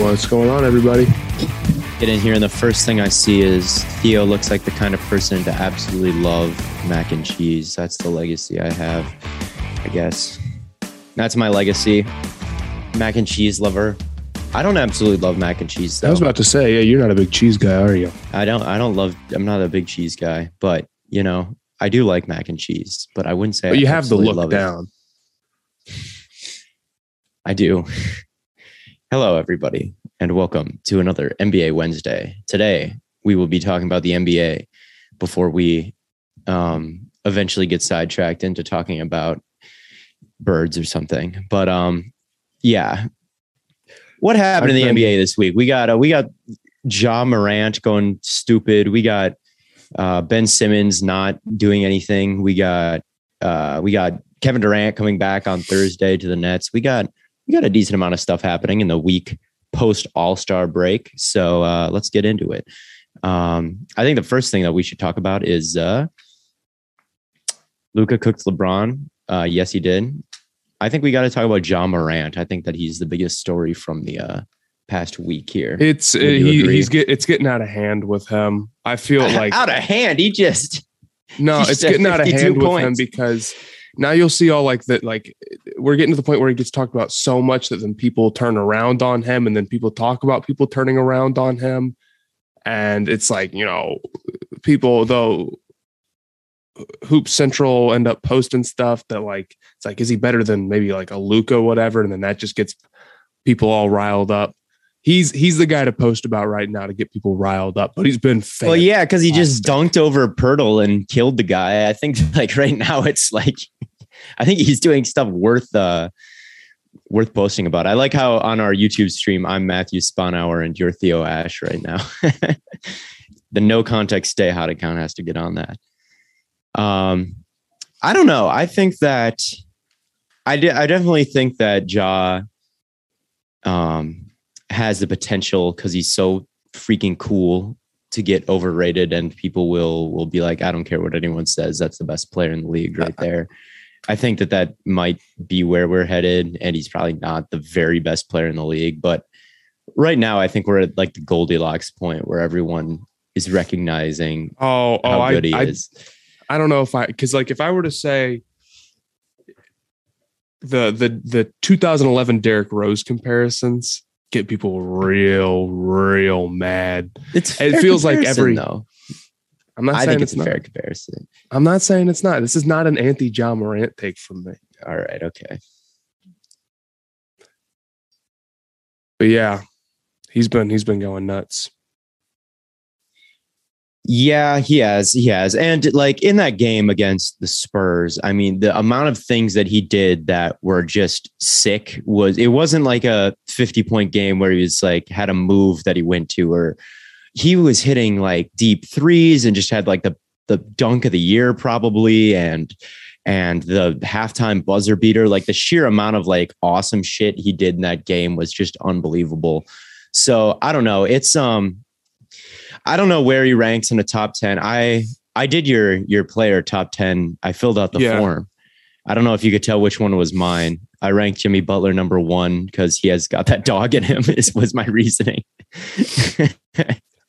What's going on, everybody? Get in here, and the first thing I see is Theo looks like the kind of person to absolutely love mac and cheese. That's the legacy I have, I guess. That's my legacy. Mac and cheese lover. I don't absolutely love mac and cheese. Though. I was about to say, yeah, you're not a big cheese guy, are you? I don't. I don't love. I'm not a big cheese guy, but you know, I do like mac and cheese. But I wouldn't say. But I you have the look love it. down. I do. Hello, everybody, and welcome to another NBA Wednesday. Today, we will be talking about the NBA before we um, eventually get sidetracked into talking about birds or something. But um, yeah, what happened in the NBA this week? We got uh, we got Ja Morant going stupid. We got uh, Ben Simmons not doing anything. We got uh, we got Kevin Durant coming back on Thursday to the Nets. We got we got a decent amount of stuff happening in the week post All Star break. So uh, let's get into it. Um, I think the first thing that we should talk about is uh, Luka cooked LeBron. Uh, yes, he did. I think we got to talk about Ja Morant. I think that he's the biggest story from the uh, past week here. It's uh, he, he's get it's getting out of hand with him. I feel like out of hand. He just no, he it's getting out of 52 hand with him because now you'll see all like that. Like we're getting to the point where he gets talked about so much that then people turn around on him, and then people talk about people turning around on him, and it's like you know, people though. Hoop Central end up posting stuff that like it's like is he better than maybe like a Luka whatever, and then that just gets people all riled up. He's he's the guy to post about right now to get people riled up, but he's been well, yeah, because he just dunked over Poeltl and killed the guy. I think like right now it's like I think he's doing stuff worth uh worth posting about. I like how on our YouTube stream I'm Matthew Spanauer and you're Theo Ash right now. the no context stay hot account has to get on that. Um I don't know. I think that I de- I definitely think that Ja um has the potential because he's so freaking cool to get overrated and people will will be like i don't care what anyone says that's the best player in the league right there i think that that might be where we're headed and he's probably not the very best player in the league but right now i think we're at like the goldilocks point where everyone is recognizing Oh, oh, how I, good he I, is I don't know if I because like if I were to say the the the 2011 Derrick Rose comparisons, get people real, real mad. It's It feels like every- though. I'm not I saying think it's, it's a not. fair comparison. I'm not saying it's not. This is not an anti Ja Morant take from me. All right, okay. But yeah, he's been he's been going nuts. Yeah, he has. He has. And like in that game against the Spurs, I mean, the amount of things that he did that were just sick was it wasn't like a 50 point game where he was like had a move that he went to or he was hitting like deep threes and just had like the the dunk of the year probably and and the halftime buzzer beater like the sheer amount of like awesome shit he did in that game was just unbelievable. So, I don't know. It's um I don't know where he ranks in the top 10. I I did your your player top 10. I filled out the Yeah. form. I don't know if you could tell which one was mine. I ranked Jimmy Butler number 1 because he has got that dog in him is was my reasoning.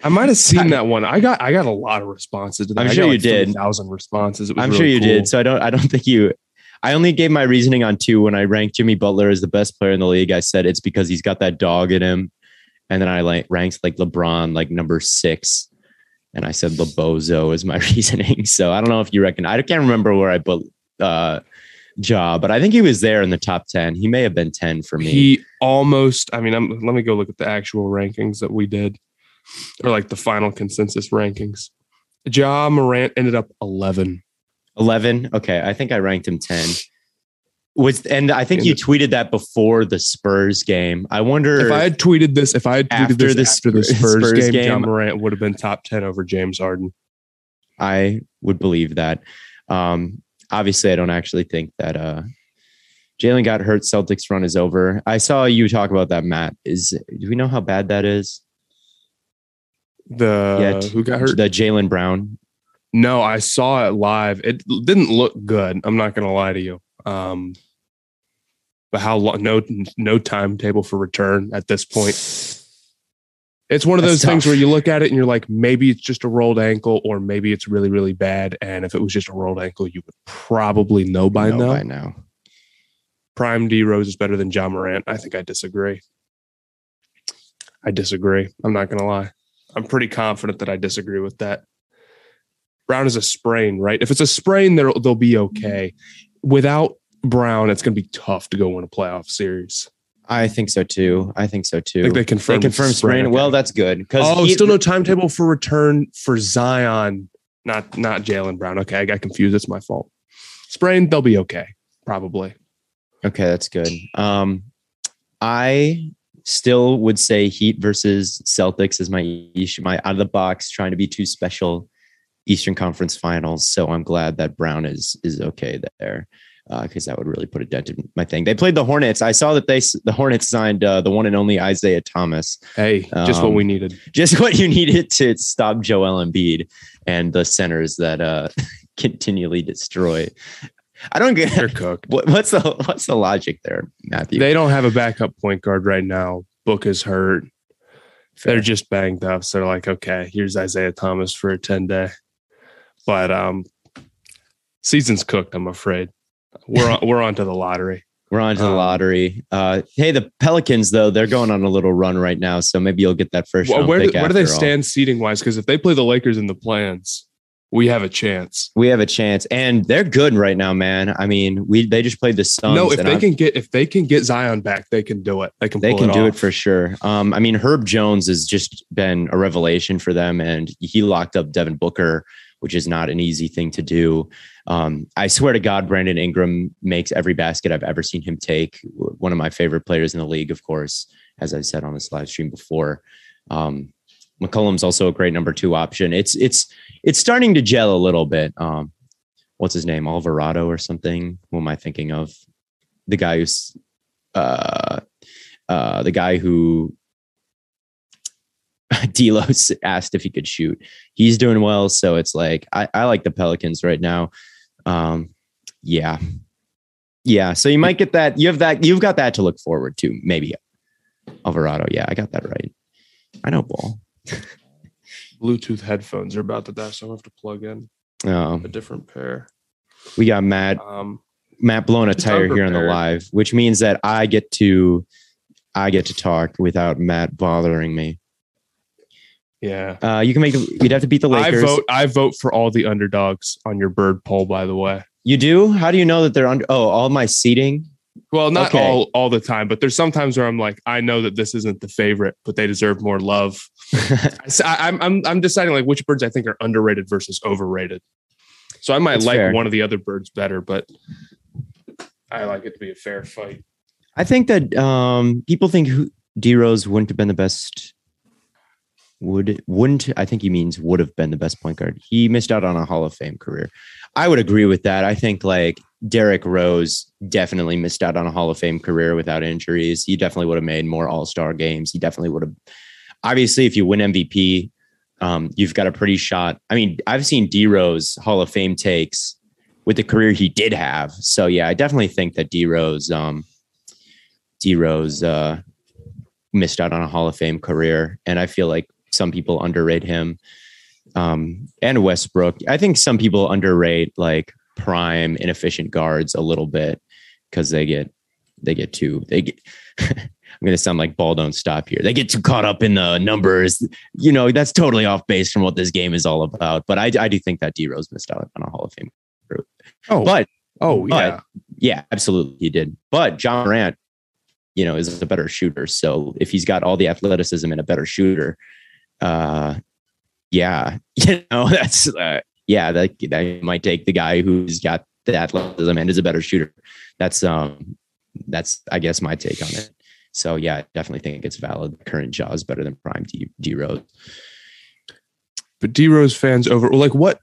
I might have seen I- that one. I got I got a lot of responses to that. I'm I sure you did. Thousand responses. It was I'm really sure you cool. did. So I don't I don't think you I only gave my reasoning on two when I ranked Jimmy Butler as the best player in the league. I said it's because he's got that dog in him. And then I like ranked like LeBron like number six. And I said LeBozo is my reasoning. So I don't know if you reckon I can't remember where I put uh Ja, but I think he was there in the top 10. He may have been 10 for me. He almost. I mean, I'm, let me go look at the actual rankings that we did, or like the final consensus rankings. Ja Morant ended up 11. 11. Okay. I think I ranked him 10. Was and I think you tweeted that before the Spurs game. I wonder If I had tweeted this, if I had tweeted After this the after the Spurs- Spurs, Spurs game, game- Ja Morant would have been top 10 over James Harden. I would believe that. Um, obviously, I don't actually think that uh, Jaylen got hurt. Celtics run is over. I saw you talk about that, Matt. Is do we know how bad that is? The Yet. who got hurt? The Jaylen Brown. No, I saw it live. It didn't look good. I'm not going to lie to you. Um, but how long? No, no timetable for return at this point. It's one of That's those things where you look at it and you're like, maybe it's just a rolled ankle, or maybe it's really, really bad. And if it was just a rolled ankle, you would probably know by No, now. By now. Prime D Rose is better than Ja Morant. I think I disagree. I disagree. I'm not going to lie. I'm pretty confident that I disagree with that. Brown is a sprain, right? If it's a sprain, they'll they'll be okay. Without Brown, it's going to be tough to go win a playoff series. I think so too. I think so too. I think they They confirmed, confirmed sprain. okay. Well, that's good because oh, still no timetable for return for Zion, not not Jaylen Brown. Okay, I got confused. It's my fault. Sprain, they'll be okay, probably. Okay, that's good. Um, I still would say Heat versus Celtics is my my out of the box trying to be too special Eastern Conference Finals. So I'm glad that Brown is is okay there because that would really put a dent in my thing. They played the Hornets. I saw that they the Hornets signed uh, the one and only Isaiah Thomas. Hey, just what Um, we needed. Just what you needed to stop Joel Embiid and the centers that uh, continually destroy. I don't get They're cooked. what, what's the what's the logic there, Matthew. They don't have a backup point guard right now. Book is hurt. Fair. They're just banged up. So they're like, okay, here's Isaiah Thomas for a 10 day. But um season's cooked, I'm afraid. We're on, we're on to the lottery. We're on to the Um, lottery. Uh, hey, the Pelicans though they're going on a little run right now, so maybe you'll get that first. Well, where do, where do they all. stand seating wise? Because if they play the Lakers in the plans, we have a chance. We have a chance, and they're good right now, man. I mean, we they just played the Suns. no, if they I'm- can get if they can get Zion back, they can do it. They can they can it do off. it for sure. Um, I mean, Herb Jones has just been a revelation for them, and he locked up Devin Booker, which is not an easy thing to do. Um, I swear to God, Brandon Ingram makes every basket I've ever seen him take. One of my favorite players in the league, of course, as I said on this live stream before. Um, McCollum's also a great number two option. It's it's it's starting to gel a little bit. Um, what's his name? Alvarado or something? Who am I thinking of? The guy who's uh uh, the guy who Delos asked if he could shoot. He's doing well, so it's like I, I like the Pelicans right now. Um, yeah, yeah. So you might get that. You have that. You've got that to look forward to. Maybe Alvarado. Yeah, I got that right. I know ball. Bluetooth headphones are about to die, so I have to plug in Um, a different pair. we got Matt Um, Matt blowing a tire here on the live, which means that I get to I get to talk without Matt bothering me. Yeah. Uh, you can make. You'd have to beat the Lakers. I vote I vote for all the underdogs on your bird poll, by the way. You do? How do you know that they're under? Oh, all my seating. Well, not Okay. all all the time, but there's sometimes where I'm like, I know that this isn't the favorite, but they deserve more love. So I, I'm I'm I'm deciding like which birds I think are underrated versus overrated. So I might That's like fair. one of the other birds better, but I like it to be a fair fight. I think that um, people think D Rose wouldn't have been the best. Would wouldn't I think he means would have been the best point guard. He missed out on a Hall of Fame career. I would agree with that. I think like Derrick Rose definitely missed out on a Hall of Fame career without injuries. He definitely would have made more All Star games. He definitely would have. Obviously, if you win MVP, um, you've got a pretty shot. I mean, I've seen D Rose Hall of Fame takes with the career he did have. So yeah, I definitely think that D Rose, um, D Rose, uh, missed out on a Hall of Fame career, and I feel like some people underrate him. Um, and Westbrook, I think some people underrate like prime inefficient guards a little bit because they get they get too they get. I'm going to sound like ball don't stop here. They get too caught up in the numbers. You know, that's totally off base from what this game is all about. But I, I do think that D Rose missed out on a Hall of Fame. group. Oh, But oh but- yeah. yeah, absolutely, he did. But Ja Morant, you know, is a better shooter. So if he's got all the athleticism and a better shooter, uh, yeah, you know, that's uh, yeah, that that might take the guy who's got the athleticism and is a better shooter. That's um, that's I guess my take on it. So yeah, I definitely think it's valid. Current Ja is better than Prime D, D Rose. But D Rose fans over like what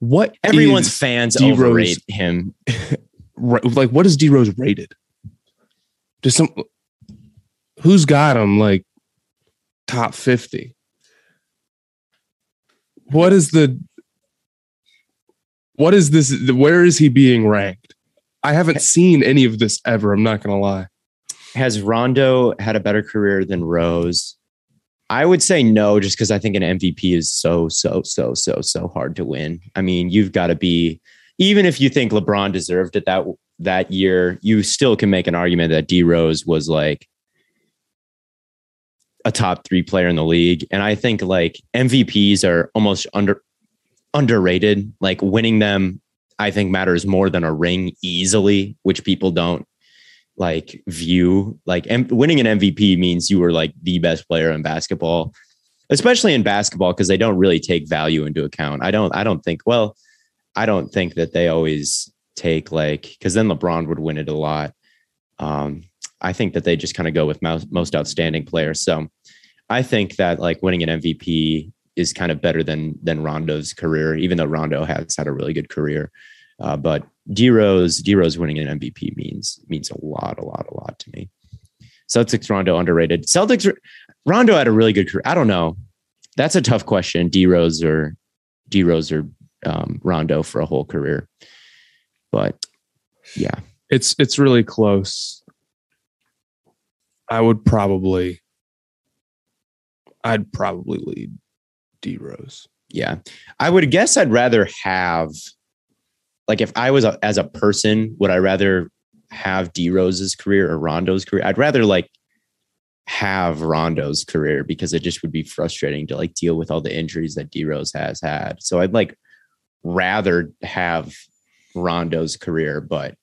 what Everyone's fans D. Rose- overrate him. like what is D Rose rated? Just some who's got him like top 50? What is the what is this where is he being ranked? I haven't seen any of this ever, I'm not gonna lie. Has Rondo had a better career than Rose? I would say no, just because I think an MVP is so, so, so, so, so hard to win. I mean, you've got to be, even if you think LeBron deserved it that that year, you still can make an argument that D Rose was like a top three player in the league. And I think like MVPs are almost under underrated. Like winning them, I think matters more than a ring easily, which people don't like view like M- winning an MVP means you were like the best player in basketball, especially in basketball because they don't really take value into account. I don't I don't think well, I don't think that they always take like because then LeBron would win it a lot. Um, I think that they just kind of go with most, most outstanding players. So I think that like winning an MVP is kind of better than than Rondo's career, even though Rondo has had a really good career. Uh, but D Rose, D Rose winning an MVP means means a lot, a lot, a lot to me. Celtics Rondo underrated. Celtics Rondo had a really good career. I don't know. That's a tough question. D Rose or D Rose or um, Rondo for a whole career. But yeah, It's it's really close. I would probably I'd probably lead D Rose. yeah. I would guess I'd rather have like if I was a, as a person, would I rather have D Rose's career or Rondo's career? I'd rather like have Rondo's career because it just would be frustrating to like deal with all the injuries that D Rose has had. So I'd like rather have Rondo's career, but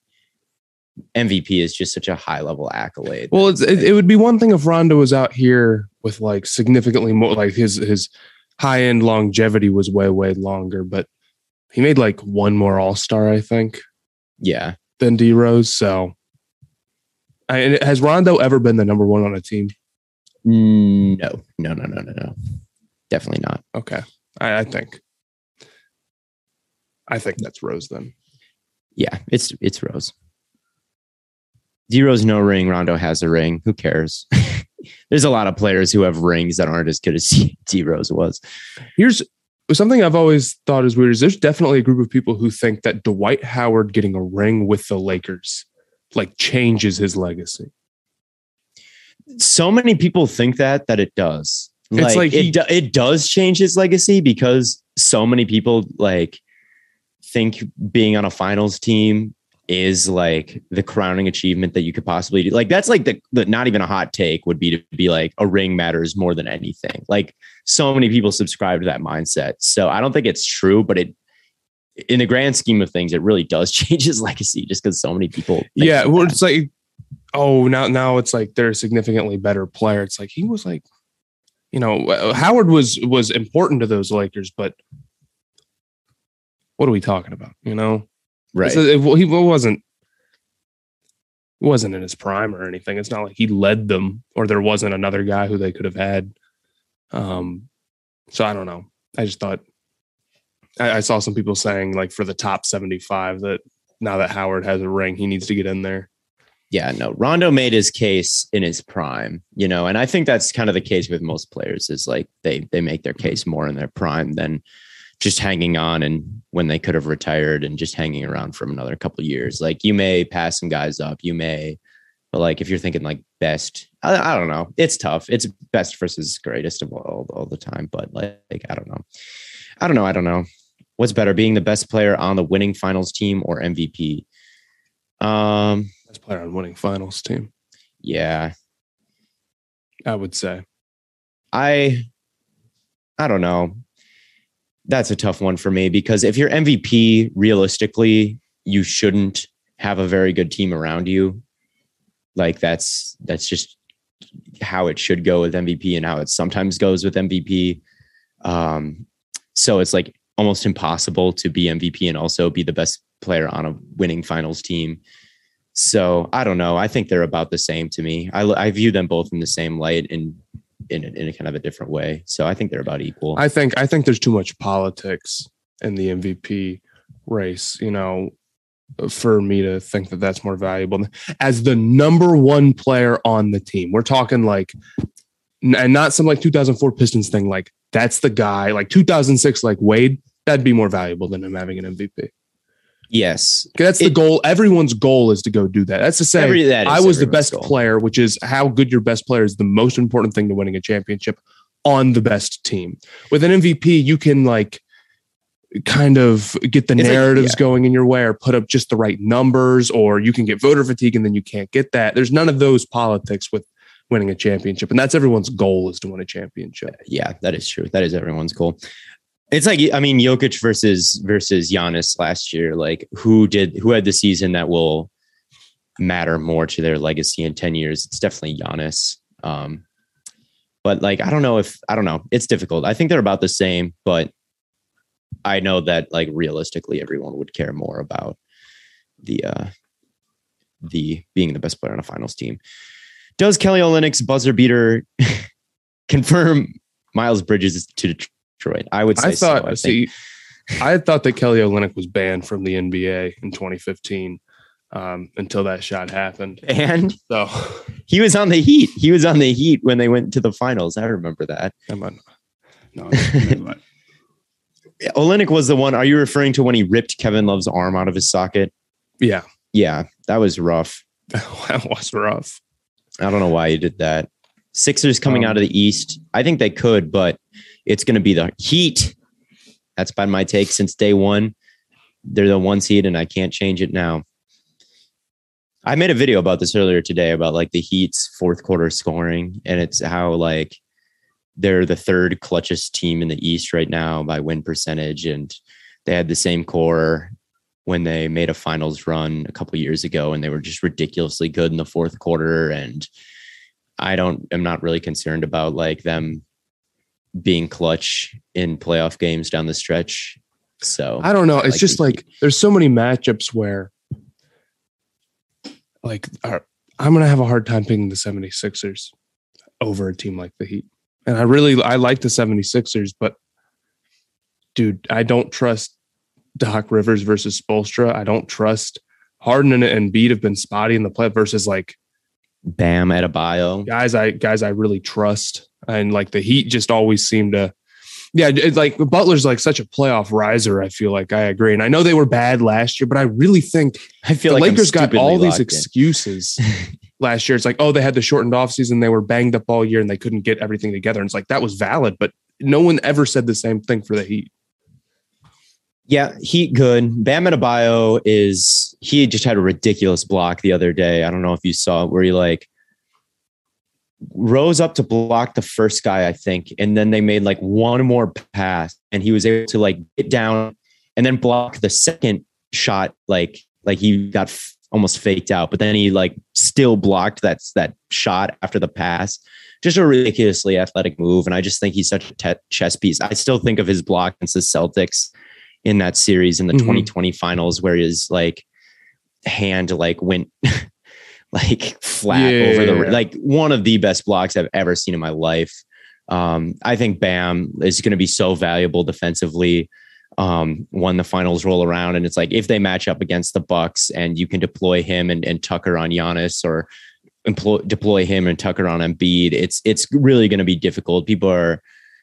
MVP is just such a high level accolade. Well, it's, it, it would be one thing if Rondo was out here with like significantly more, like his his high end longevity was way way longer, but he made like one more All Star, I think, yeah. than D Rose. So, I, has Rondo ever been the number one on a team? Mm, no, no, no, no, no, no. Definitely not. Okay, I, I think, I think that's Rose then. Yeah, it's it's Rose. D Rose no ring. Rondo has a ring. Who cares? There's a lot of players who have rings that aren't as good as D Rose was. Here's something I've always thought is weird is there's definitely a group of people who think that Dwight Howard getting a ring with the Lakers like changes his legacy. So many people think that that it does. It's Like, like it, do- it does change his legacy because so many people like think being on a finals team is like the crowning achievement that you could possibly do. Like that's like the, the not even a hot take would be to be like a ring matters more than anything. Like so many people subscribe to that mindset. So I don't think it's true, but it in the grand scheme of things, it really does change his legacy just because so many people. Yeah, well, it's like, oh, now now it's like they're a significantly better player. It's like he was like, you know, uh, Howard was was important to those Lakers, but what are we talking about? You know, right? it, he wasn't wasn't in his prime or anything. It's not like he led them or there wasn't another guy who they could have had. Um, so I don't know. I just thought I, I saw some people saying like for the top 75 that now that Howard has a ring, he needs to get in there. Yeah, no. Rondo made his case in his prime, you know, and I think that's kind of the case with most players is like they they make their case more in their prime than just hanging on and when they could have retired and just hanging around for another couple years. Like you may pass some guys up, you may, but like if you're thinking like best, I, I don't know. It's tough. It's best versus greatest of all, all the time, but like, like I don't know. I don't know. I don't know. What's better, being the best player on the winning finals team or MVP? Um, best player on winning finals team. Yeah, I would say. I I don't know that's a tough one for me because if you're MVP, realistically, you shouldn't have a very good team around you. Like that's that's just how it should go with MVP and how it sometimes goes with MVP. Um, so it's like almost impossible to be MVP and also be the best player on a winning finals team. So I don't know. I think they're about the same to me. I, I view them both in the same light, and in, in a kind of a different way. So I think they're about equal. I think I think there's too much politics in the MVP race. You know, for me to think that that's more valuable as the number one player on the team. We're talking like, and not some like 2004 Pistons thing. Like that's the guy. Like 2006, like Wade, that'd be more valuable than him having an MVP. Yes. That's the it, goal. Everyone's goal is to go do that. That's to say, every, that I was the best goal. player, which is how good your best player is the most important thing to winning a championship on the best team. With an MVP, you can like kind of get the it's narratives like, yeah. going in your way or put up just the right numbers, or you can get voter fatigue and then you can't get that. There's none of those politics with winning a championship. And that's everyone's goal is to win a championship. Yeah, that is true. That is everyone's goal. It's like I mean Jokic versus versus Giannis last year. Like who did who had the season that will matter more to their legacy in 10 years? It's definitely Giannis. Um, but like I don't know if I don't know. It's difficult. I think they're about the same, but I know that like realistically everyone would care more about the uh the being the best player on a finals team. Does Kelly Olynyk's buzzer beater confirm Miles Bridges is to Detroit. I would say I thought, so, I see, I thought that Kelly Olynyk was banned from the NBA in 2015 um, until that shot happened. And so he was on the Heat. He was on the Heat when they went to the finals. I remember that. Come on. No, Olynyk was the one. Are you referring to when he ripped Kevin Love's arm out of his socket? Yeah. Yeah, that was rough. that was rough. I don't know why he did that. Sixers coming um, out of the East. I think they could, but it's going to be the Heat. That's been my take since day one. They're the one seed, and I can't change it now. I made a video about this earlier today about like the Heat's fourth quarter scoring, and it's how like they're the third clutchest team in the East right now by win percentage, and they had the same core when they made a finals run a couple years ago, and they were just ridiculously good in the fourth quarter. And I don't, I'm not really concerned about like them being clutch in playoff games down the stretch. So I don't know. It's like just like there's so many matchups where like our, I'm going to have a hard time picking the 76ers over a team like the Heat. And I really I like the 76ers, but dude, I don't trust Doc Rivers versus Spoelstra. I don't trust Harden and Embiid have been spotty in the play versus like Bam Adebayo. Guys I guys I really trust and like the Heat just always seem to. Yeah, it's like Butler's like such a playoff riser. I feel like I agree, and I know they were bad last year, but I really think I feel the like Lakers got all these excuses last year. It's like, oh, they had the shortened offseason, they were banged up all year, and they couldn't get everything together. And it's like that was valid, but no one ever said the same thing for the Heat. Yeah, Heat good. Bam Adebayo is he just had a ridiculous block the other day. I don't know if you saw it where he like rose up to block the first guy, I think, and then they made like one more pass, and he was able to like get down and then block the second shot, like like he got f- almost faked out, but then he like still blocked that that shot after the pass. Just a ridiculously athletic move, and I just think he's such a te- chess piece. I still think of his block against the Celtics in that series in the Mhm. 2020 finals, where his like hand like went like flat Yeah, over the yeah, like one of the best blocks I've ever seen in my life. Um, I think Bam is going to be so valuable defensively um, when the finals roll around. And it's like if they match up against the Bucks and you can deploy him and, and Tucker on Giannis or employ, deploy him and Tucker on Embiid, it's it's really going to be difficult. People are,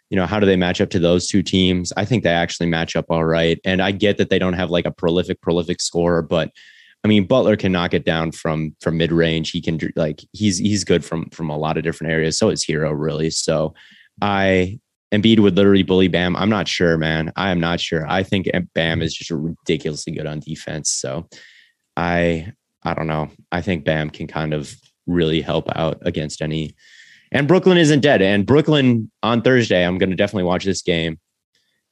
you know, how do they match up to those two teams? I think they actually match up all right. And I get that they don't have like a prolific, prolific scorer, but I mean, Butler can knock it down from from mid range. He can like he's he's good from from a lot of different areas. So is Herro really. So I Embiid would literally bully Bam. I'm not sure, man. I am not sure. I think Bam is just ridiculously good on defense. So I I don't know. I think Bam can kind of really help out against any. And Brooklyn isn't dead. And Brooklyn on Thursday, I'm going to definitely watch this game.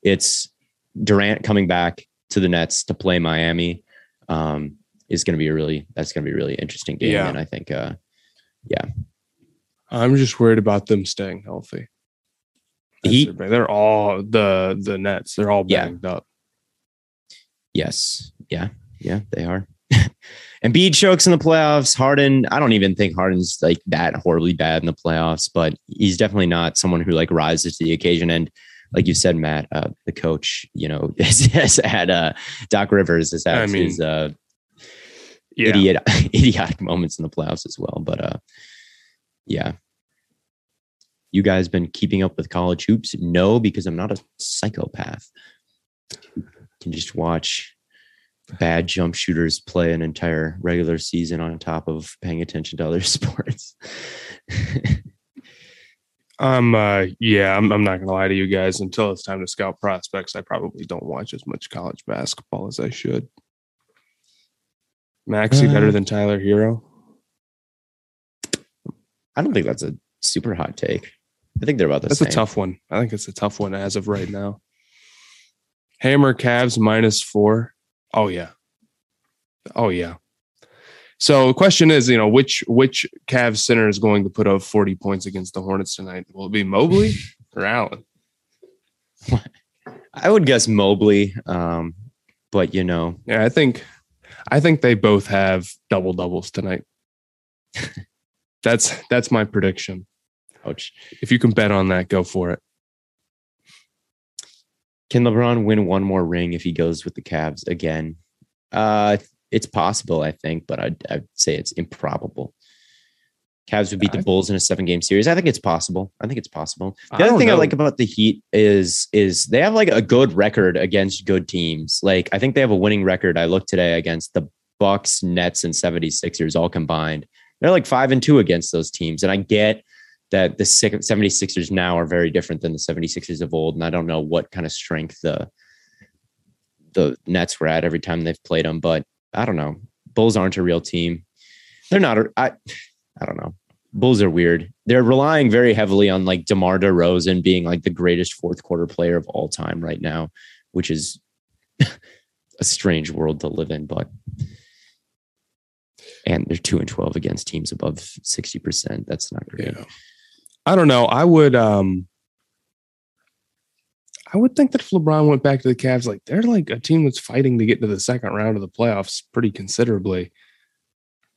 It's Durant coming back to the Nets to play Miami. Um, is going to be a really that's going to be a really interesting game. Yeah. And I think uh, yeah, I'm just worried about them staying healthy. The That's Heat? their They're all the the Nets. They're all Yeah. banged up. Yes. Yeah. Yeah, they are. And Embiid chokes in the playoffs. Harden, I don't even think Harden's like that horribly bad in the playoffs, but he's definitely not someone who like rises to the occasion. And like you said, Matt, uh, the coach, you know, has, has had uh, Doc Rivers has had I mean, his uh, Yeah. idiot idiotic moments in the playoffs as well. But uh, yeah, you guys been keeping up with college hoops? No, because I'm not a psychopath. Can just watch bad jump shooters play an entire regular season on top of paying attention to other sports. I'm uh yeah, I'm I'm not gonna lie to you guys. Until it's time to scout prospects, I probably don't watch as much college basketball as I should. Maxey Uh, better than Tyler Herro. I don't think that's a super hot take. I think they're about the same. That's same. a tough one. I think it's a tough one as of right now. Hammer Cavs minus four. Oh yeah. Oh yeah. So the question is, you know, which which Cavs center is going to put up 40 points against the Hornets tonight? Will it be Mobley or Allen? I would guess Mobley, um, but you know, Yeah, I think I think they both have double doubles tonight. that's that's my prediction. ouch. If you can bet on that, go for it. Can LeBron win one more ring if he goes with the Cavs again? Uh, it's possible, I think, but I'd, I'd say it's improbable. Cavs would beat the Bulls in a seven game series. I think it's possible. I think it's possible. I The other thing I like about the Heat is is they have like a good record against good teams. Like I think they have a winning record. I looked today against the Bucks, Nets, and 76ers all combined. They're like five and two against those teams. And I get that the six- 76ers now are very different than the 76ers of old. And I don't know what kind of strength the the Nets were at every time they've played them, but I don't know. Bulls aren't a real team. They're not. I I don't know. Bulls are weird. They're relying very heavily on like DeMar DeRozan being like the greatest fourth quarter player of all time right now, which is a strange world to live in. But and they're two and twelve against teams above sixty percent. That's not great. Yeah. I don't know. I would um I would think that if LeBron went back to the Cavs, like they're like a team that's fighting to get to the second round of the playoffs pretty considerably.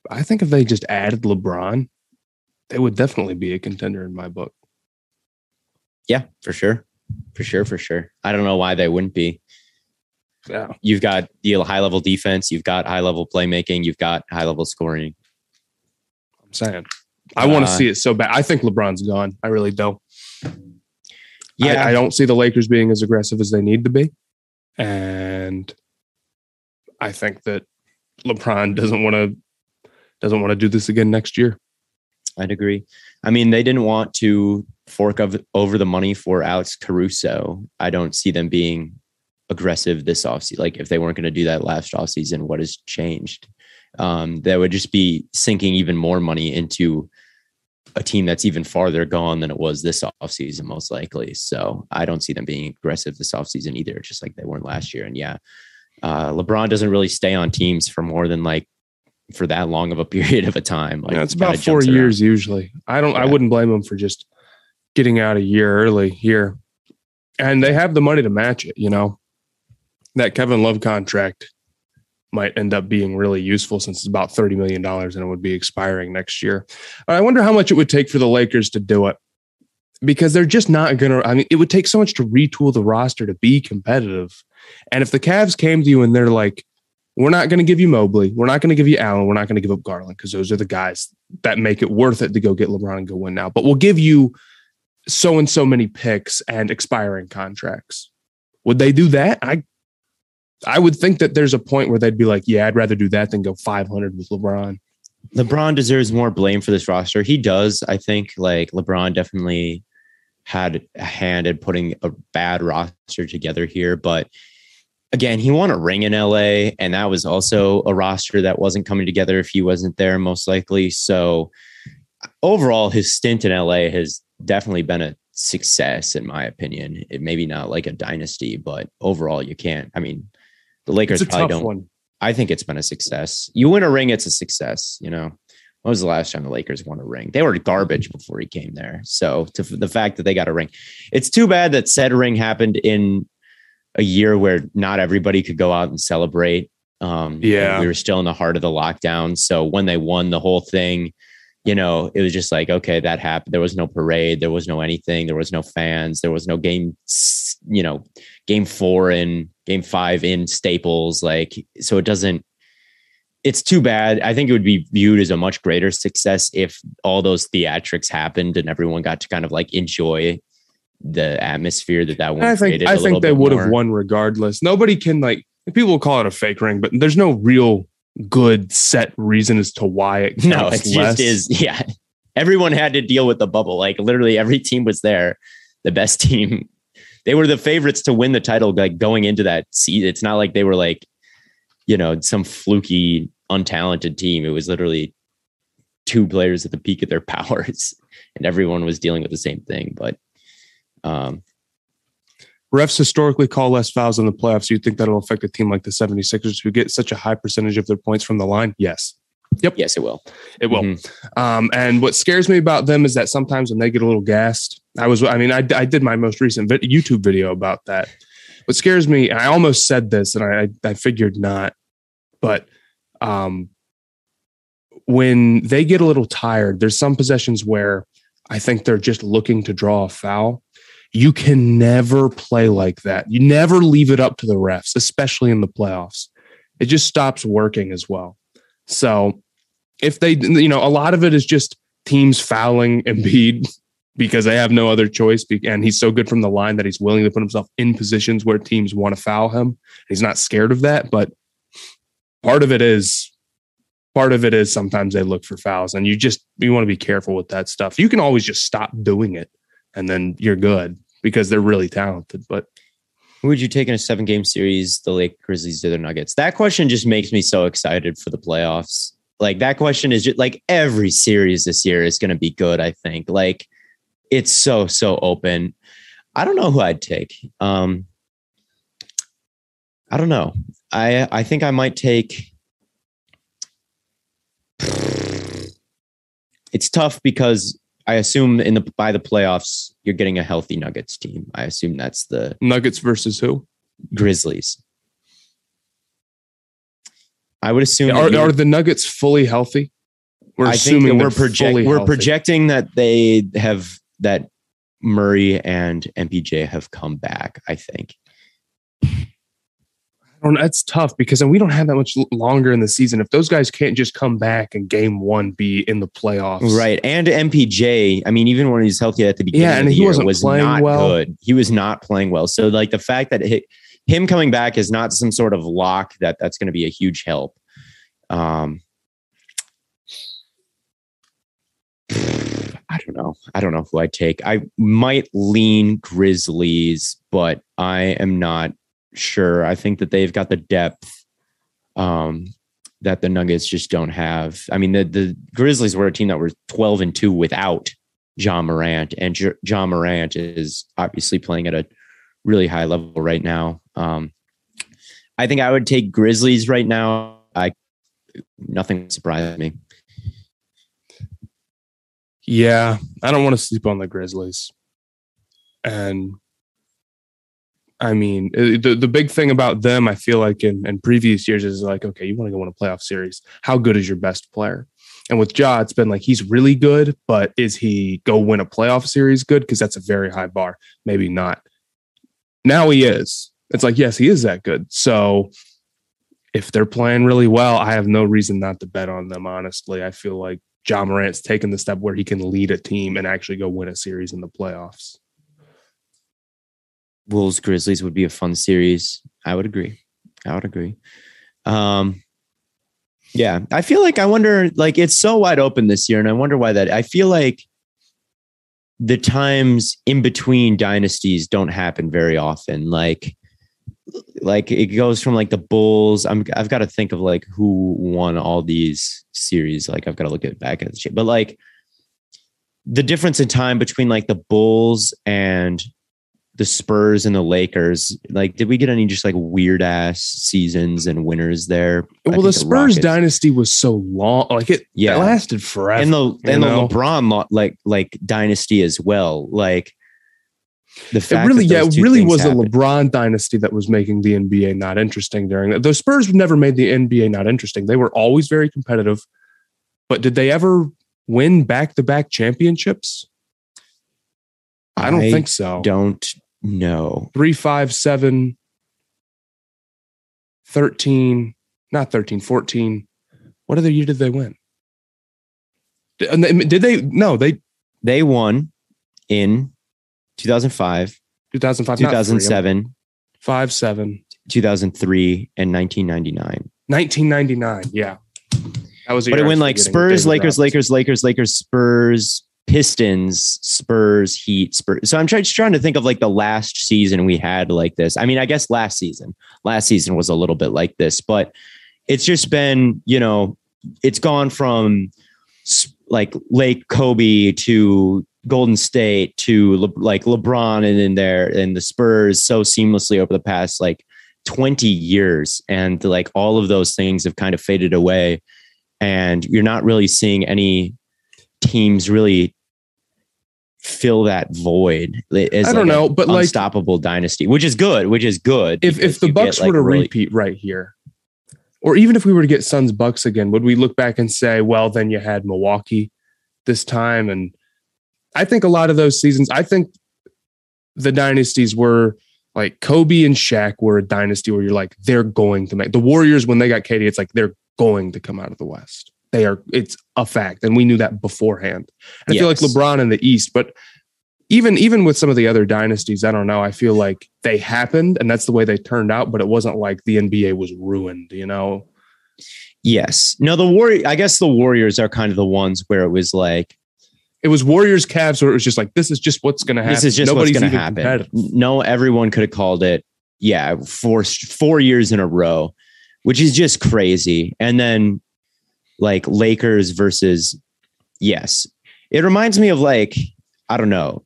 I think if they just added LeBron, they would definitely be a contender in my book. Yeah, for sure, for sure, for sure. I don't know why they wouldn't be. Yeah. You've got the high level defense. You've got high level playmaking. You've got high level scoring. I'm saying. I want to Uh, see it so bad. I think LeBron's gone. I really don't. Yeah, I, I don't see the Lakers being as aggressive as they need to be. And I think that LeBron doesn't want to doesn't want to do this again next year. I'd agree. I mean, they didn't want to fork over the money for Alex Caruso. I don't see them being aggressive this offseason. Like if they weren't going to do that last offseason, what has changed? Um, that would just be sinking even more money into a team that's even farther gone than it was this offseason, most likely. So I don't see them being aggressive this offseason either, just like they weren't last year. And yeah, uh, LeBron doesn't really stay on teams for more than like for that long of a period of a time. Like yeah, it's about four years around. usually. I don't. Yeah. I wouldn't blame them for just getting out a year early here, and they have the money to match it. You know, that Kevin Love contract might end up being really useful since it's about thirty million dollars and it would be expiring next year. I wonder how much it would take for the Lakers to do it. Because they're just not going to. I mean, it would take so much to retool the roster to be competitive. And if the Cavs came to you and they're like, we're not going to give you Mobley. We're not going to give you Allen. We're not going to give up Garland because those are the guys that make it worth it to go get LeBron and go win now. But we'll give you so and so many picks and expiring contracts. Would they do that? I I would think that there's a point where they'd be like, yeah, I'd rather do that than go 500 with LeBron. LeBron deserves more blame for this roster. He does. I think like LeBron definitely had a hand in putting a bad roster together here, but again, he won a ring in LA, and that was also a roster that wasn't coming together if he wasn't there, most likely. So overall, his stint in LA has definitely been a success, in my opinion. It maybe not like a dynasty, but overall, you can't. I mean, the Lakers It's a probably tough don't. one. I think it's been a success. You win a ring, it's a success. You know, when was the last time the Lakers won a ring? They were garbage before he came there. So to the fact that they got a ring, it's too bad that said ring happened in a year where not everybody could go out and celebrate. Um, Yeah. we were still in the heart of the lockdown. So when they won the whole thing, you know, it was just like, okay, that happened. There was no parade. There was no anything. There was no fans. There was no game, you know, game four and game five in Staples. Like, so it doesn't, it's too bad. I think it would be viewed as a much greater success if all those theatrics happened and everyone got to kind of like enjoy the atmosphere that that one I think created I think they would have won regardless. Nobody can like people call it a fake ring, but there's no real good set reason as to why it No, it less. just is. Yeah. Everyone had to deal with the bubble. Like literally every team was there. The best team. They were the favorites to win the title, like going into that season. It's not like they were like, you know, some fluky, untalented team. It was literally two players at the peak of their powers, and everyone was dealing with the same thing. But um, refs historically call less fouls in the playoffs. You think that'll affect a team like the 76ers who get such a high percentage of their points from the line? Yes, Yep. yes, it will. it will. Mhm. Um, and what scares me about them is that sometimes when they get a little gassed, I was, I mean, I, I did my most recent vid- YouTube video about that. What scares me, and I almost said this, and I, I figured not, but um, when they get a little tired, there's some possessions where I think they're just looking to draw a foul. You can never play like that. You never leave it up to the refs, especially in the playoffs. It just stops working as well. So if they, you know, a lot of it is just teams fouling Embiid because they have no other choice. And he's so good from the line that he's willing to put himself in positions where teams want to foul him. He's not scared of that. But part of it is, part of it is sometimes they look for fouls and you just, you want to be careful with that stuff. You can always just stop doing it and then you're good because they're really talented. But Who would you take in a seven game series, the Lake Grizzlies or the Nuggets? That question just makes me so excited for the playoffs. Like that question is just like every series this year is going to be good, I think. Like it's so, so open. I don't know who I'd take. Um, I don't know. I I think I might take it's tough because I assume in the by the playoffs you're getting a healthy Nuggets team. I assume that's the Nuggets versus who? Grizzlies. I would assume Are, are the Nuggets fully healthy? We're I assuming we're project we're projecting that they have that Murray and MPJ have come back. I think. Don't That's tough because then we don't have that much longer in the season. If those guys can't just come back and game one be in the playoffs, Right. And MPJ, I mean, even when he's healthy at the beginning Yeah, of and the he year, wasn't was playing not well. good. He was not playing well. So, like the fact that hi him coming back is not some sort of lock that that's going to be a huge help. Um, I don't know. I don't know who I take. I might lean Grizzlies, but I am not sure. I think that they've got the depth um, that the Nuggets just don't have. I mean, the the Grizzlies were a team that were 12 and 2 without Ja Morant, and J- Ja Morant is obviously playing at a really high level right now. Um, I think I would take Grizzlies right now. I nothing surprised me. Yeah, I don't want to sleep on the Grizzlies. And I mean, uh, the, the big thing about them, I feel like in, in previous years is like, okay, you want to go win a playoff series. How good is your best player? And with Ja, it's been like he's really good, but is he go win a playoff series good? Because that's a very high bar. Maybe not. Now he is. It's like, yes, he is that good. So if they're playing really well, I have no reason not to bet on them, honestly. I feel like Ja Morant's taken the step where he can lead a team and actually go win a series in the playoffs. Wolves Grizzlies would be a fun series. I would agree. I would agree. Um, yeah, I feel like I wonder, like it's so wide open this year, and I wonder why that. I feel like the times in between dynasties don't happen very often. Like, like it goes from like the Bulls. I'm I've got to think of like who won all these series. Like I've got to look at it back at the shit, but like the difference in time between like the Bulls and the Spurs and the Lakers. Like, did we get any just like weird ass seasons and winners there? Well, the Spurs dynasty was so long, like it, yeah, it lasted forever. And the and know? the LeBron like like dynasty as well. Like the fact it really, yeah, it really was happened. a LeBron dynasty that was making the NBA not interesting during that. The Spurs never made the NBA not interesting. They were always very competitive, but did they ever win back to back championships? I don't I think so. Don't no. Three, five, seven, 13, not 13, 14. What other year did they win? Did, did they? No, they they won in 2005, 2005, 2007, 5, 7, 2003, and 1999. 1999, yeah. That was but it went like Spurs, Lakers, Lakers, Lakers, Lakers, Spurs, Pistons, Spurs, Heat, Spurs. So I'm trying, just trying to think of like the last season we had like this. I mean, I guess last season, last season was a little bit like this, but it's just been, you know, it's gone from like Lake Kobe to Golden State to Le- like LeBron and in there and the Spurs so seamlessly over the past like 20 years. And like all of those things have kind of faded away. And you're not really seeing any teams really fill that void. I don't like know, but like unstoppable dynasty, which is good, which is good. If if the Bucks get, were to really, repeat right here, or even if we were to get Suns Bucks again, would we look back and say, well, then you had Milwaukee this time? And I think a lot of those seasons, I think the dynasties were like Kobe and Shaq were a dynasty where you're like, they're going to make the Warriors when they got KD, it's like they're going to come out of the West. They are, it's a fact. And we knew that beforehand. And yes. I feel like LeBron in the East, but even even with some of the other dynasties, I don't know. I feel like they happened and that's the way they turned out, but it wasn't like the NBA was ruined, you know? Yes. No, the Warrior I guess the Warriors are kind of the ones where it was like it was Warriors Cavs where it was just like this is just what's gonna happen. This is just Nobody's what's gonna happen. No, everyone could have called it, yeah, four four years in a row, which is just crazy. And then like Lakers versus yes. It reminds me of like, I don't know,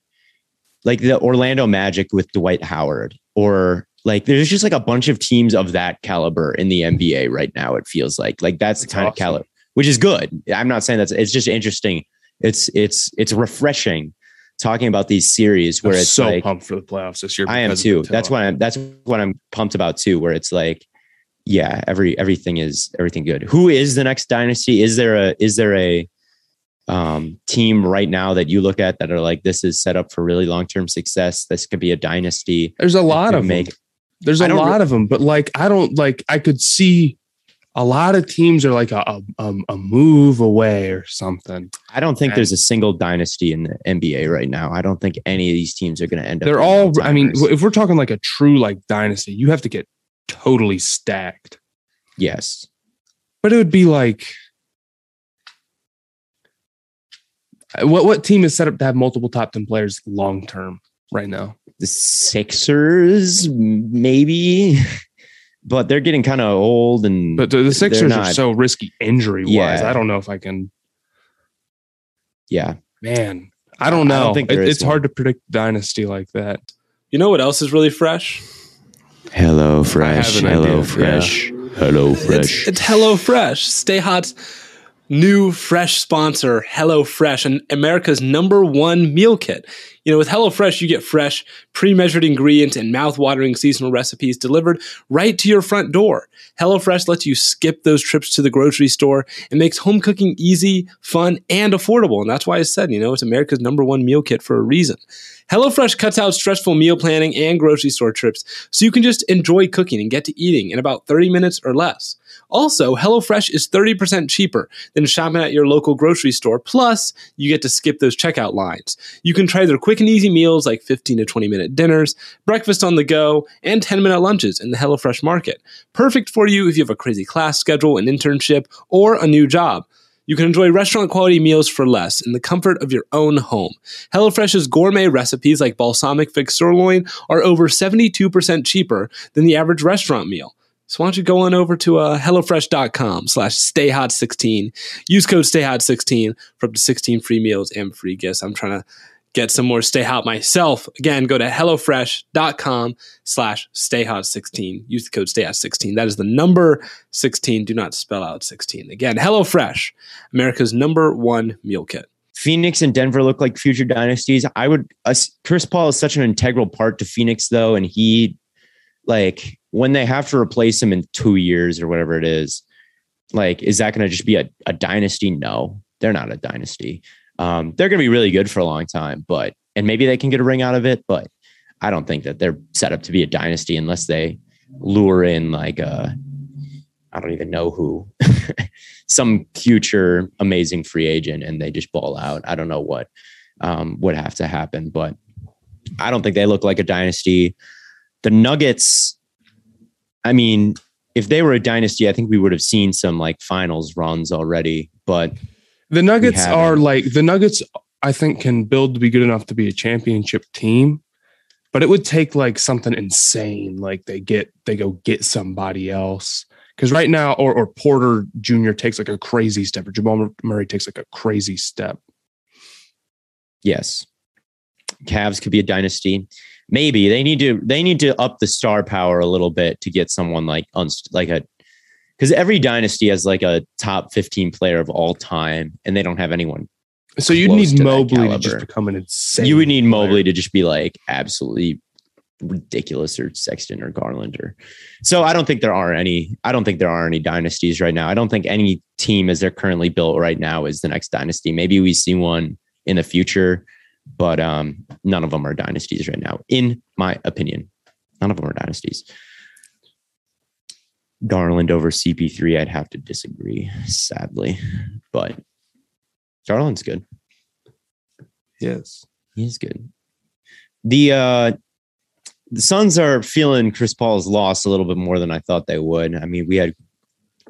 like the Orlando Magic with Dwight Howard or like there's just like a bunch of teams of that caliber in the NBA right now. It feels like like that's, that's the kind awesome. of caliber, which is good. I'm not saying that's it's just interesting. It's it's it's refreshing talking about these series where I'm it's so like, pumped for the playoffs this year. I am too. That's what I'm that's what I'm pumped about too. Where it's like yeah, every everything is everything good. Who is the next dynasty? Is there a is there a um, team right now that you look at that are like this is set up for really long term success? This could be a dynasty. There's a lot of make. Them. There's a lot re- of them, but like I don't like I could see a lot of teams are like a, a, a move away or something. I don't think and there's a single dynasty in the NBA right now. I don't think any of these teams are going to end up. They're all. I mean, if we're talking like a true like dynasty, you have to get totally stacked. Yes. But it would be like uh, what what team is set up to have multiple top 10 players long term? right now? The Sixers, maybe, but they're getting kind of old and. But the, the Sixers not- are so risky injury wise. Yeah. I don't know if I can. yeah, Man, I don't I know. don't think It- there is it's hard to predict dynasty like that. You know what else is really fresh? Hello Fresh, Hello idea, Fresh, Hello Fresh. It's, it's Hello Fresh. Stay Hot's new fresh sponsor, Hello Fresh, and America's number one meal kit. You know, with Hello Fresh, you get fresh, pre-measured ingredients and mouth-watering seasonal recipes delivered right to your front door. Hello Fresh lets you skip those trips to the grocery store and makes home cooking easy, fun, and affordable. And that's why I said, you know, it's America's number one meal kit for a reason. HelloFresh cuts out stressful meal planning and grocery store trips so you can just enjoy cooking and get to eating in about 30 minutes or less. Also, HelloFresh is 30% cheaper than shopping at your local grocery store. Plus, you get to skip those checkout lines. You can try their quick and easy meals like 15 to 20 minute dinners, breakfast on the go, and 10 minute lunches in the HelloFresh market. Perfect for you if you have a crazy class schedule, an internship, or a new job. You can enjoy restaurant quality meals for less in the comfort of your own home. HelloFresh's gourmet recipes like balsamic fig sirloin are over 72% cheaper than the average restaurant meal. So why don't you go on over to uh, HelloFresh.com slash StayHot16. Use code StayHot16 for up to 16 free meals and free gifts. I'm trying to get some more Stay Hot myself. Again, go to HelloFresh.com slash StayHot16. Use the code StayHot16. That is the number 16. Do not spell out 16. Again, HelloFresh, America's number one meal kit. Phoenix and Denver look like future dynasties. I would. Uh, Chris Paul is such an integral part to Phoenix, though, and he, like, when they have to replace him in two years or whatever it is, like, is that going to just be a, a dynasty? No, they're not a dynasty. Um, they're going to be really good for a long time, but and maybe they can get a ring out of it, but I don't think that they're set up to be a dynasty unless they lure in like a, I don't even know who, some future amazing free agent and they just ball out. I don't know what um, would have to happen, but I don't think they look like a dynasty. The Nuggets, I mean, if they were a dynasty, I think we would have seen some like finals runs already, but The Nuggets are like the Nuggets. I think can build to be good enough to be a championship team, but it would take like something insane. Like they get they go get somebody else because right now, or or Porter Jr. takes like a crazy step, or Jamal Murray takes like a crazy step. yes, Cavs could be a dynasty. Maybe they need to they need to up the star power a little bit to get someone like unst- like a because every dynasty has like a top 15 player of all time and they don't have anyone So you'd need to Mobley to just become an insane. you would need player. Mobley to just be like absolutely ridiculous or Sexton or Garland or so I don't think there are any I don't think there are any dynasties right now. I don't think any team as they're currently built right now is the next dynasty. Maybe we see one in the future, but um none of them are dynasties right now in my opinion. None of them are dynasties. Garland over CP3 I'd have to disagree sadly, but Garland's good. Yes. He's good. The uh the Suns are feeling Chris Paul's loss a little bit more than I thought they would. I mean, we had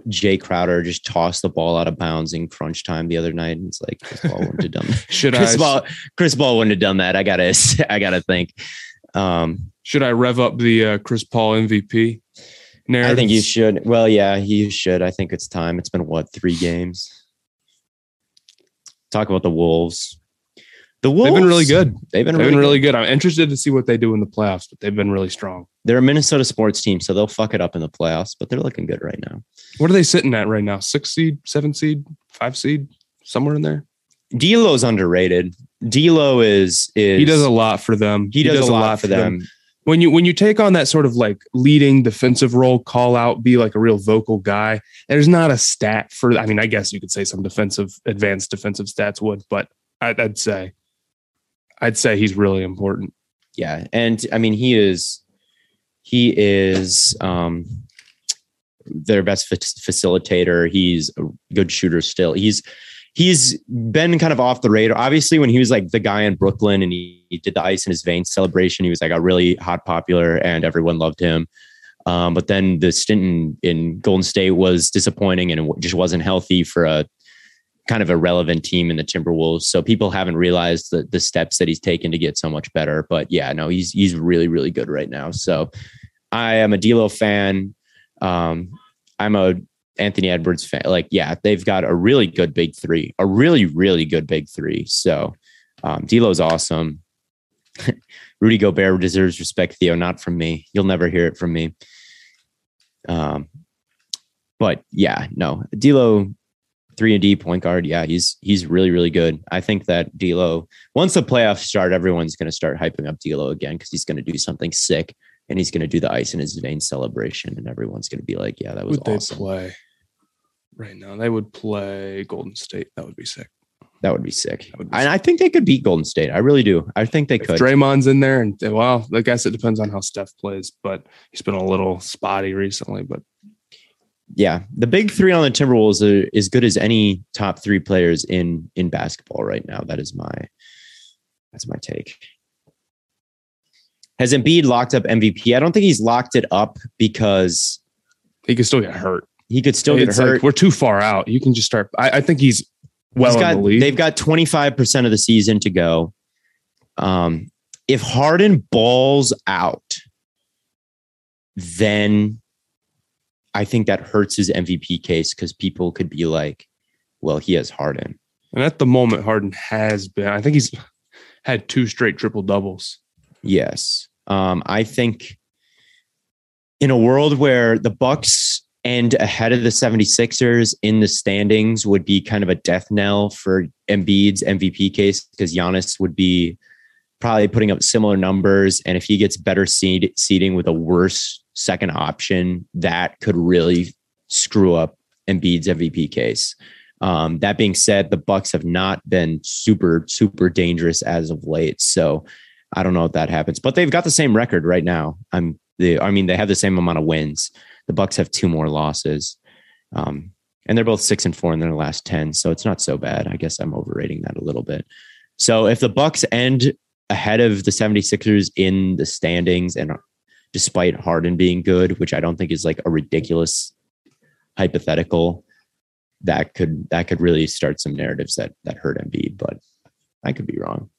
Jae Crowder just tossed the ball out of bounds in crunch time the other night, and it's like Chris Paul wouldn't have done that. Should Chris I Paul, Chris Paul wouldn't have done that. I gotta, I gotta think. Um, should I rev up the uh, Chris Paul MVP? Narrative? I think you should. Well, yeah, you should. I think it's time. It's been what three games. Talk about the Wolves. The Wolves. They've been really good. They've been They've really, been good. really good. I'm interested to see what they do in the playoffs, but they've been really strong. They're a Minnesota sports team, so they'll fuck it up in the playoffs, but they're looking good right now. What are they sitting at right now? Six seed, seven seed, five seed, somewhere in there. D'Lo's underrated. D'Lo is is He does a lot for them. he does, a lot, for them. When you when you take on that sort of like leading defensive role, call out, be like a real vocal guy. There's not a stat for. I mean, I guess you could say some defensive, advanced defensive stats would, but I'd, I'd say, I'd say he's really important. Yeah, and I mean he is he is um their best fa- facilitator. He's a good shooter still. He's he's been kind of off the radar. Obviously, when he was like the guy in Brooklyn and he, he did the ice in his veins celebration, he was like a really hot popular and everyone loved him. Um, but then the stint in, in Golden State was disappointing and it just wasn't healthy for a kind of irrelevant team in the Timberwolves. So people haven't realized the the steps that he's taken to get so much better. But yeah, no, he's he's really really good right now. So I am a D'Lo fan. Um, I'm a Anthony Edwards fan. Like, yeah, they've got a really good big three, a really really good big three. So um, D'Lo's awesome. Rudy Gobert deserves respect, Theo, not from me. You'll never hear it from me. Um, but yeah, no, D'Lo, three and D point guard. Yeah, he's he's really really good. I think that D'Lo, once the playoffs start, everyone's going to start hyping up D'Lo again because he's going to do something sick and he's going to do the ice in his vein celebration, and everyone's going to be like, "Yeah, that was would awesome." they play right now? They would play Golden State. That would be sick. That would be sick. Would be And I think they could beat Golden State. I really do. I think they If could. Draymond's in there, and well, I guess it depends on how Steph plays, but he's been a little spotty recently. But yeah, the big three on the Timberwolves are as good as any top three players in in basketball right now. That is my that's my take. Has Embiid locked up MVP? I don't think he's locked it up because he could still get hurt. he could still get hurt. Like we're too far out. You can just start. I, I think he's well He's in got- the. They've got 25% of the season to go. Um, if Harden balls out, then I think that hurts his MVP case because people could be like, well, he has Harden. And at the moment, Harden has been. I think he's had two straight triple doubles. Yes. Um, I think in a world where the Bucks end ahead of the 76ers in the standings would be kind of a death knell for Embiid's MVP case because Giannis would be probably putting up similar numbers. And if he gets better seed, seeding with a worse second option, that could really screw up Embiid's MVP case. Um, that being said, the Bucks have not been super, super dangerous as of late. So I don't know if that happens, but they've got the same record right now. I'm the, I mean, they have the same amount of wins. The Bucks have two more losses. Um, and they're both six and four in their last 10. So it's not so bad. I guess I'm overrating that a little bit. So if the Bucks end ahead of the 76ers in the standings and despite Harden being good, which I don't think is like a ridiculous hypothetical, that could that could really start some narratives that that hurt Embiid, but I could be wrong.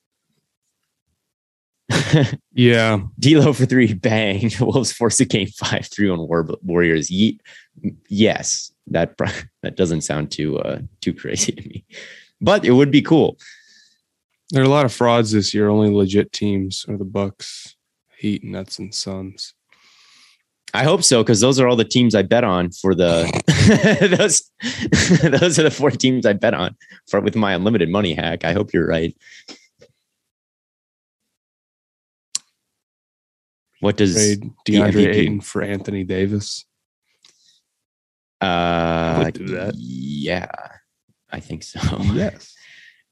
Yeah, D'Lo for three, bang. Wolves force a game five, three on War- Warriors. Ye- yes, that that doesn't sound too uh, too crazy to me, but it would be cool. There are a lot of frauds this year. Only legit teams are the Bucks, Heat, Nets, and Suns. I hope so because those are all the teams I bet on for the those those are the four teams I bet on for with my unlimited money hack. I hope you're right. What does Trade the DeAndre MVP. Ayton for Anthony Davis. uh would do that. Yeah, I think so. Yes,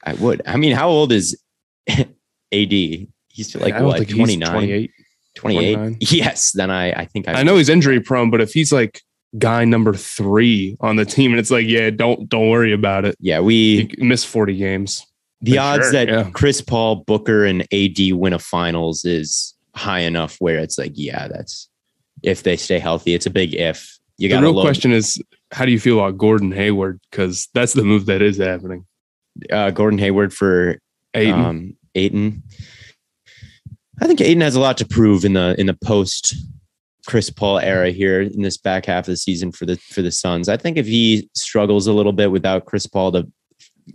I would. I mean, how old is AD? He's like what, think he's 29, 28. 28? 29. Yes, then I, I think I, I know he's injury prone, but if he's like guy number three on the team, and it's like, yeah, don't don't worry about it. Yeah, we He missed 40 games. the odds sure, that yeah. Chris Paul, Booker, and AD win a finals is high enough where it's like, yeah, that's if they stay healthy. It's a big if. You got The real load, question is, how do you feel about Gordon Hayward? Because that's the move that is happening. Uh, Gordon Hayward for Ayton. um, Ayton. I think Ayton has a lot to prove in the in the post Chris Paul era here in this back half of the season for the for the Suns. I think if he struggles a little bit without Chris Paul to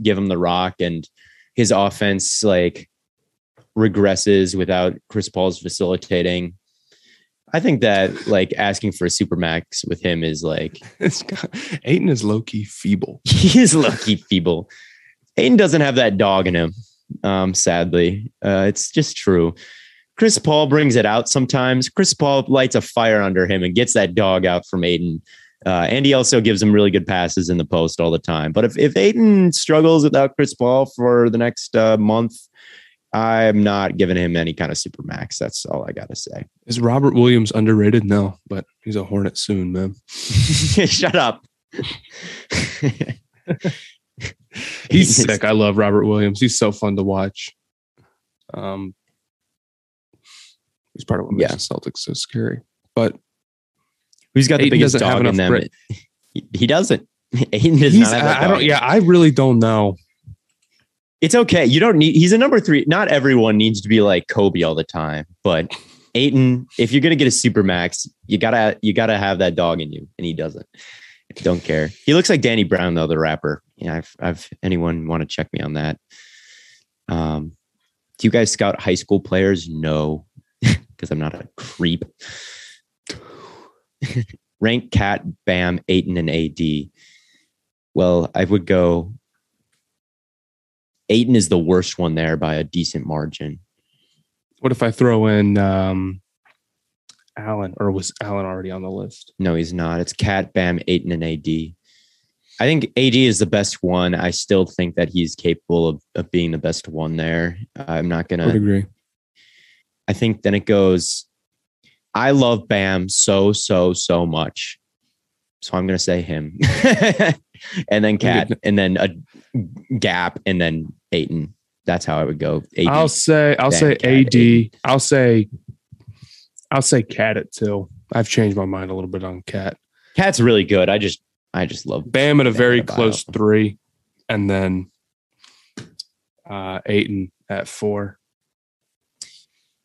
give him the rock and his offense like regresses without Chris Paul's facilitating. I think that like asking for a super max with him is like Ayton is low key feeble. he is low key feeble. Ayton doesn't have that dog in him. Um, sadly, uh, it's just true. Chris Paul brings it out sometimes. Chris Paul lights a fire under him and gets that dog out from Ayton. Uh, and he also gives him really good passes in the post all the time. But if, if Ayton struggles without Chris Paul for the next uh, month, I'm not giving him any kind of super max. That's all I got to say. Is Robert Williams underrated? No, but he's a Hornet soon, man. Shut up. He's sick. I love Robert Williams. He's so fun to watch. Um, he's part of what makes Yeah. the Celtics so scary. But Who's got the biggest dog in them? grit. He, doesn't. Ayton does He's, not have that I, I don't. Yeah, I really don't know. It's okay. You don't need. He's a number three. Not everyone needs to be like Kobe all the time, but Ayton, if you're gonna get a super max, you gotta you gotta have that dog in you, and he doesn't. Don't care. He looks like Danny Brown though, the rapper. Yeah, I've, I've anyone want to check me on that. Um, do you guys scout high school players? No, because I'm not a creep. Rank Cat, Bam, Ayton, and AD. Well, I would go. Ayton is the worst one there by a decent margin. What if I throw in um, Allen, or was Allen already on the list? No, he's not. It's Cat, Bam, Ayton, and AD. I think AD is the best one. I still think that he's capable of, of being the best one there. I'm not gonna. agree. I think then it goes. I love Bam so so so much, so I'm gonna say him, and then Cat, and then a Gap, and then Ayton. That's how I would go. AD. I'll say I'll Bam, say Cat, AD. AD. I'll say I'll say Cat at two. I've changed my mind a little bit on Cat. Cat's really good. I just I just love Bam at a Bam very at a close three, and then uh Ayton at four.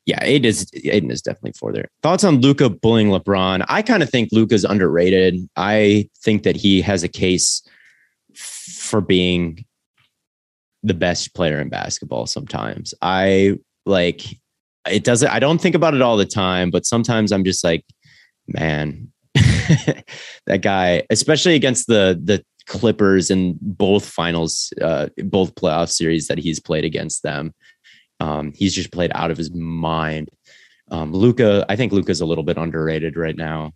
yeah, Ayton is Ayton is definitely for there. Thoughts on Luka bullying LeBron? I kind of think Luka's underrated. I think that he has a case for being the best player in basketball sometimes. I like it doesn't I don't think about it all the time, but sometimes I'm just like, man, that guy, especially against the the Clippers in both finals, uh, both playoff series that he's played against them. Um, he's just played out of his mind. Um, Luka, I think Luka's a little bit underrated right now.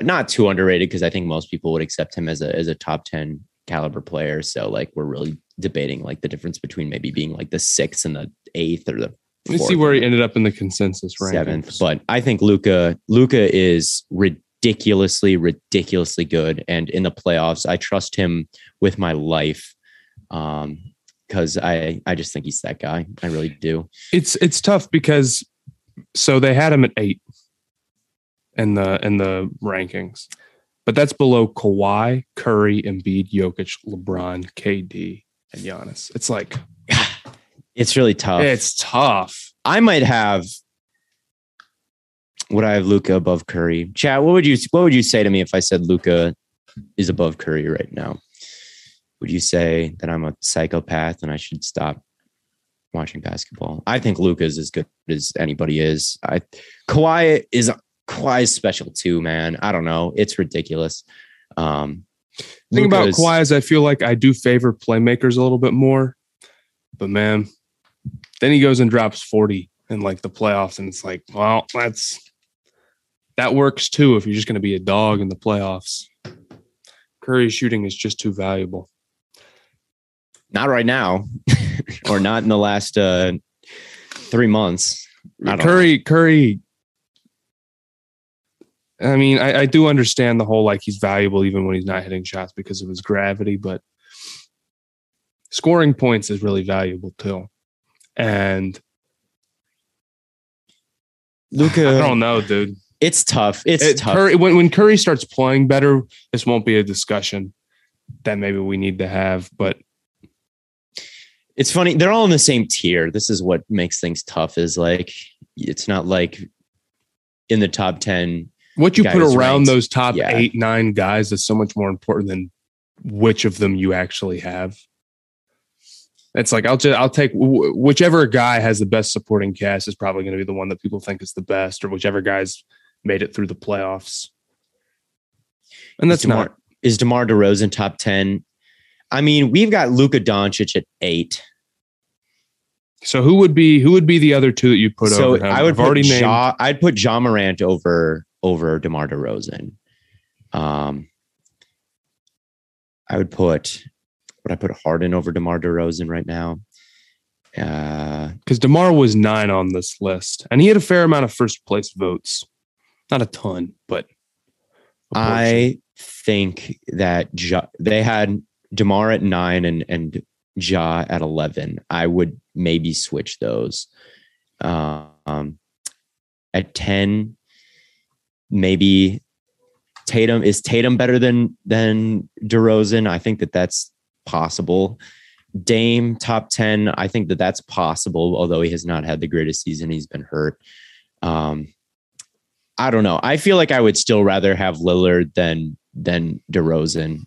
Not too underrated because I think most people would accept him as a as a top ten caliber player. So like we're really debating like the difference between maybe being like the sixth and the eighth or the Let me see where he ended up in the consensus rankings. seventh. But I think Luka Luka is ridiculously ridiculously good, and in the playoffs, I trust him with my life. Um, because I I just think he's that guy. I really do. it's it's tough because so they had him at eight in the in the rankings, but that's below Kawhi, Curry, Embiid, Jokic, LeBron, KD, and Giannis. It's like It's really tough. it's tough. I might have would I have Luka above Curry? Chad, what would you what would you say to me if I said Luka is above Curry right now? Would you say that I'm a psychopath and I should stop watching basketball? I think Luka is as good as anybody is. I Kawhi is Kawhi is special too, man. I don't know. It's ridiculous. Um thing about Luka's- Kawhi is I feel like I do favor playmakers a little bit more, but man, then he goes and drops 40 in like the playoffs, and it's like, well, that's that works too if you're just going to be a dog in the playoffs. Curry's shooting is just too valuable. not right now, or not in the last uh three months. Curry, Curry. I mean, I, I do understand the whole like he's valuable even when he's not hitting shots because of his gravity, but scoring points is really valuable too. And Luka, I don't know, dude. It's tough. It's It- tough. Curry, when, when Curry starts playing better, this won't be a discussion that maybe we need to have. But it's funny. They're all in the same tier. This is what makes things tough. Is like it's not like in the top ten. what you put around ranked. those top Yeah. eight, nine guys is so much more important than which of them you actually have. It's like I'll just I'll take wh- whichever guy has the best supporting cast is probably going to be the one that people think is the best, or whichever guy's made it through the playoffs. And that's is DeMar, not is Demar Derozan top ten. I mean, we've got Luka Doncic at eight. so. Who would be who would be the other two that you put so over him? I would I've put already named. ja, I'd put Ja Morant over over Demar Derozan. Um, I would put would I put Harden over Demar Derozan right now? Uh, because Demar was nine on this list, and he had a fair amount of first place votes. Not a ton, but a. I think that ja, they had Demar at nine and and Ja at eleven. I would maybe switch those. Um, at ten, maybe Tatum is Tatum better than than DeRozan? I think that that's possible. Dame top 10, I think that that's possible, although he has not had the greatest season. He's been hurt. Um, I don't know. I feel like I would still rather have Lillard than than DeRozan.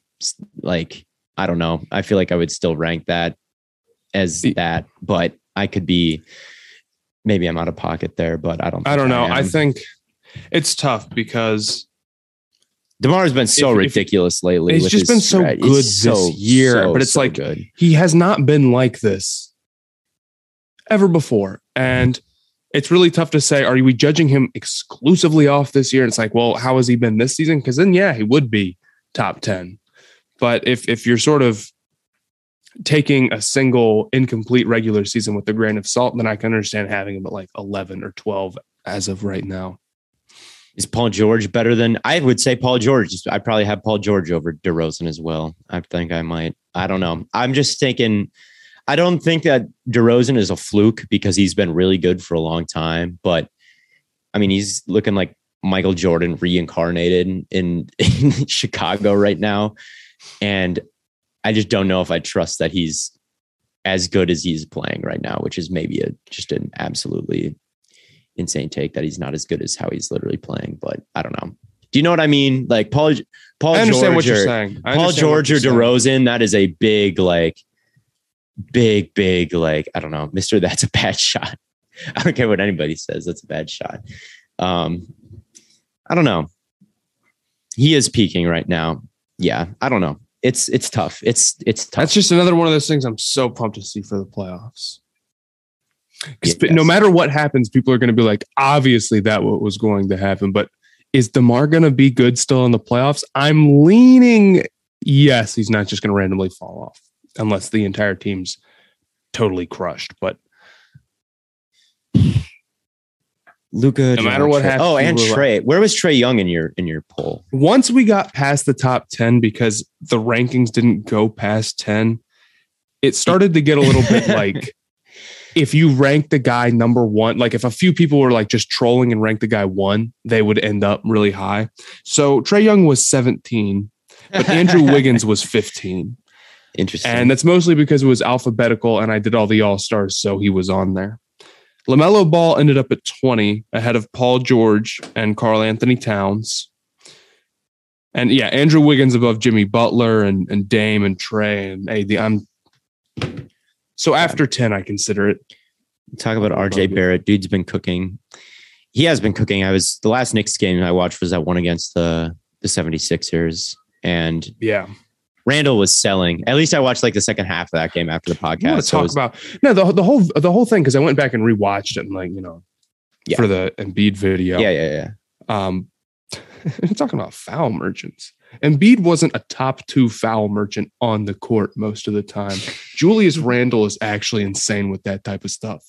Like, I don't know. I feel like I would still rank that as that, but I could be maybe I'm out of pocket there, but I don't I don't know. I, I think it's tough because DeMar's been so If- if- ridiculous lately. He's just been so strat- good it's this year, so, but it's so like- good. he has not been like this ever before. And it's really tough to say, are we judging him exclusively off this year? And it's like, well, how has he been this season? Because then, yeah, he would be top 10. But if if you're sort of taking a single incomplete regular season with a grain of salt, then I can understand having him at like 11 or 12 as of right now. Is Paul George better than I would say Paul George? I probably have Paul George over DeRozan as well. I think I might. I don't know. I'm just thinking. I don't think that DeRozan is a fluke because he's been really good for a long time. But I mean, he's looking like Michael Jordan reincarnated in, in, Chicago right now, and I just don't know if I trust that he's as good as he's playing right now, which is maybe a just an absolutely insane take that he's not as good as how he's literally playing. But I don't know. Do you know what I mean? Like Paul, Paul I understand George what you're or- saying. I Paul George or you're saying. DeRozan, that is a big, like, big, big, like, I don't know, Mister. That's a bad shot. I don't care what anybody says. That's a bad shot. Um, I don't know. He is peaking right now. Yeah, I don't know. It's it's tough. It's it's tough. That's just another one of those things I'm so pumped to see for the playoffs. Yes. No matter what happens, people are going to be like, obviously that what was going to happen. But is Demar going to be good still in the playoffs? I'm leaning yes. He's not just going to randomly fall off unless the entire team's totally crushed. But Luka. no matter what happens, Oh, and are like- Trey. Where was Trey Young in your in your poll? once we got past the top 10 because the rankings didn't go past 10 it started to get a little bit like if you rank the guy number one like if a few people were like just trolling and ranked the guy one they would end up really high. So trey young was 17 but andrew wiggins was 15 Interesting. and that's mostly because it was alphabetical and i did all the all stars so he was on there. Lamelo ball ended up at 20 ahead of paul george and Karl-Anthony Towns. And yeah andrew wiggins above jimmy butler and, and dame and trey and the, i'm so after 10 i consider it Talk about RJ Barrett. Dude's been cooking. He has been cooking. I was the last Knicks game I watched was that one against the the 76ers. And yeah Randle was selling. At least I watched like the second half of that game after the podcast. to So talk was- about no the, the whole the whole thing because i went back and rewatched it and like you know Yeah. for the Embiid video yeah, yeah, yeah. Um, talking about foul merchants. Embiid wasn't a top two foul merchant on the court most of the time. Julius Randle is actually insane with that type of stuff.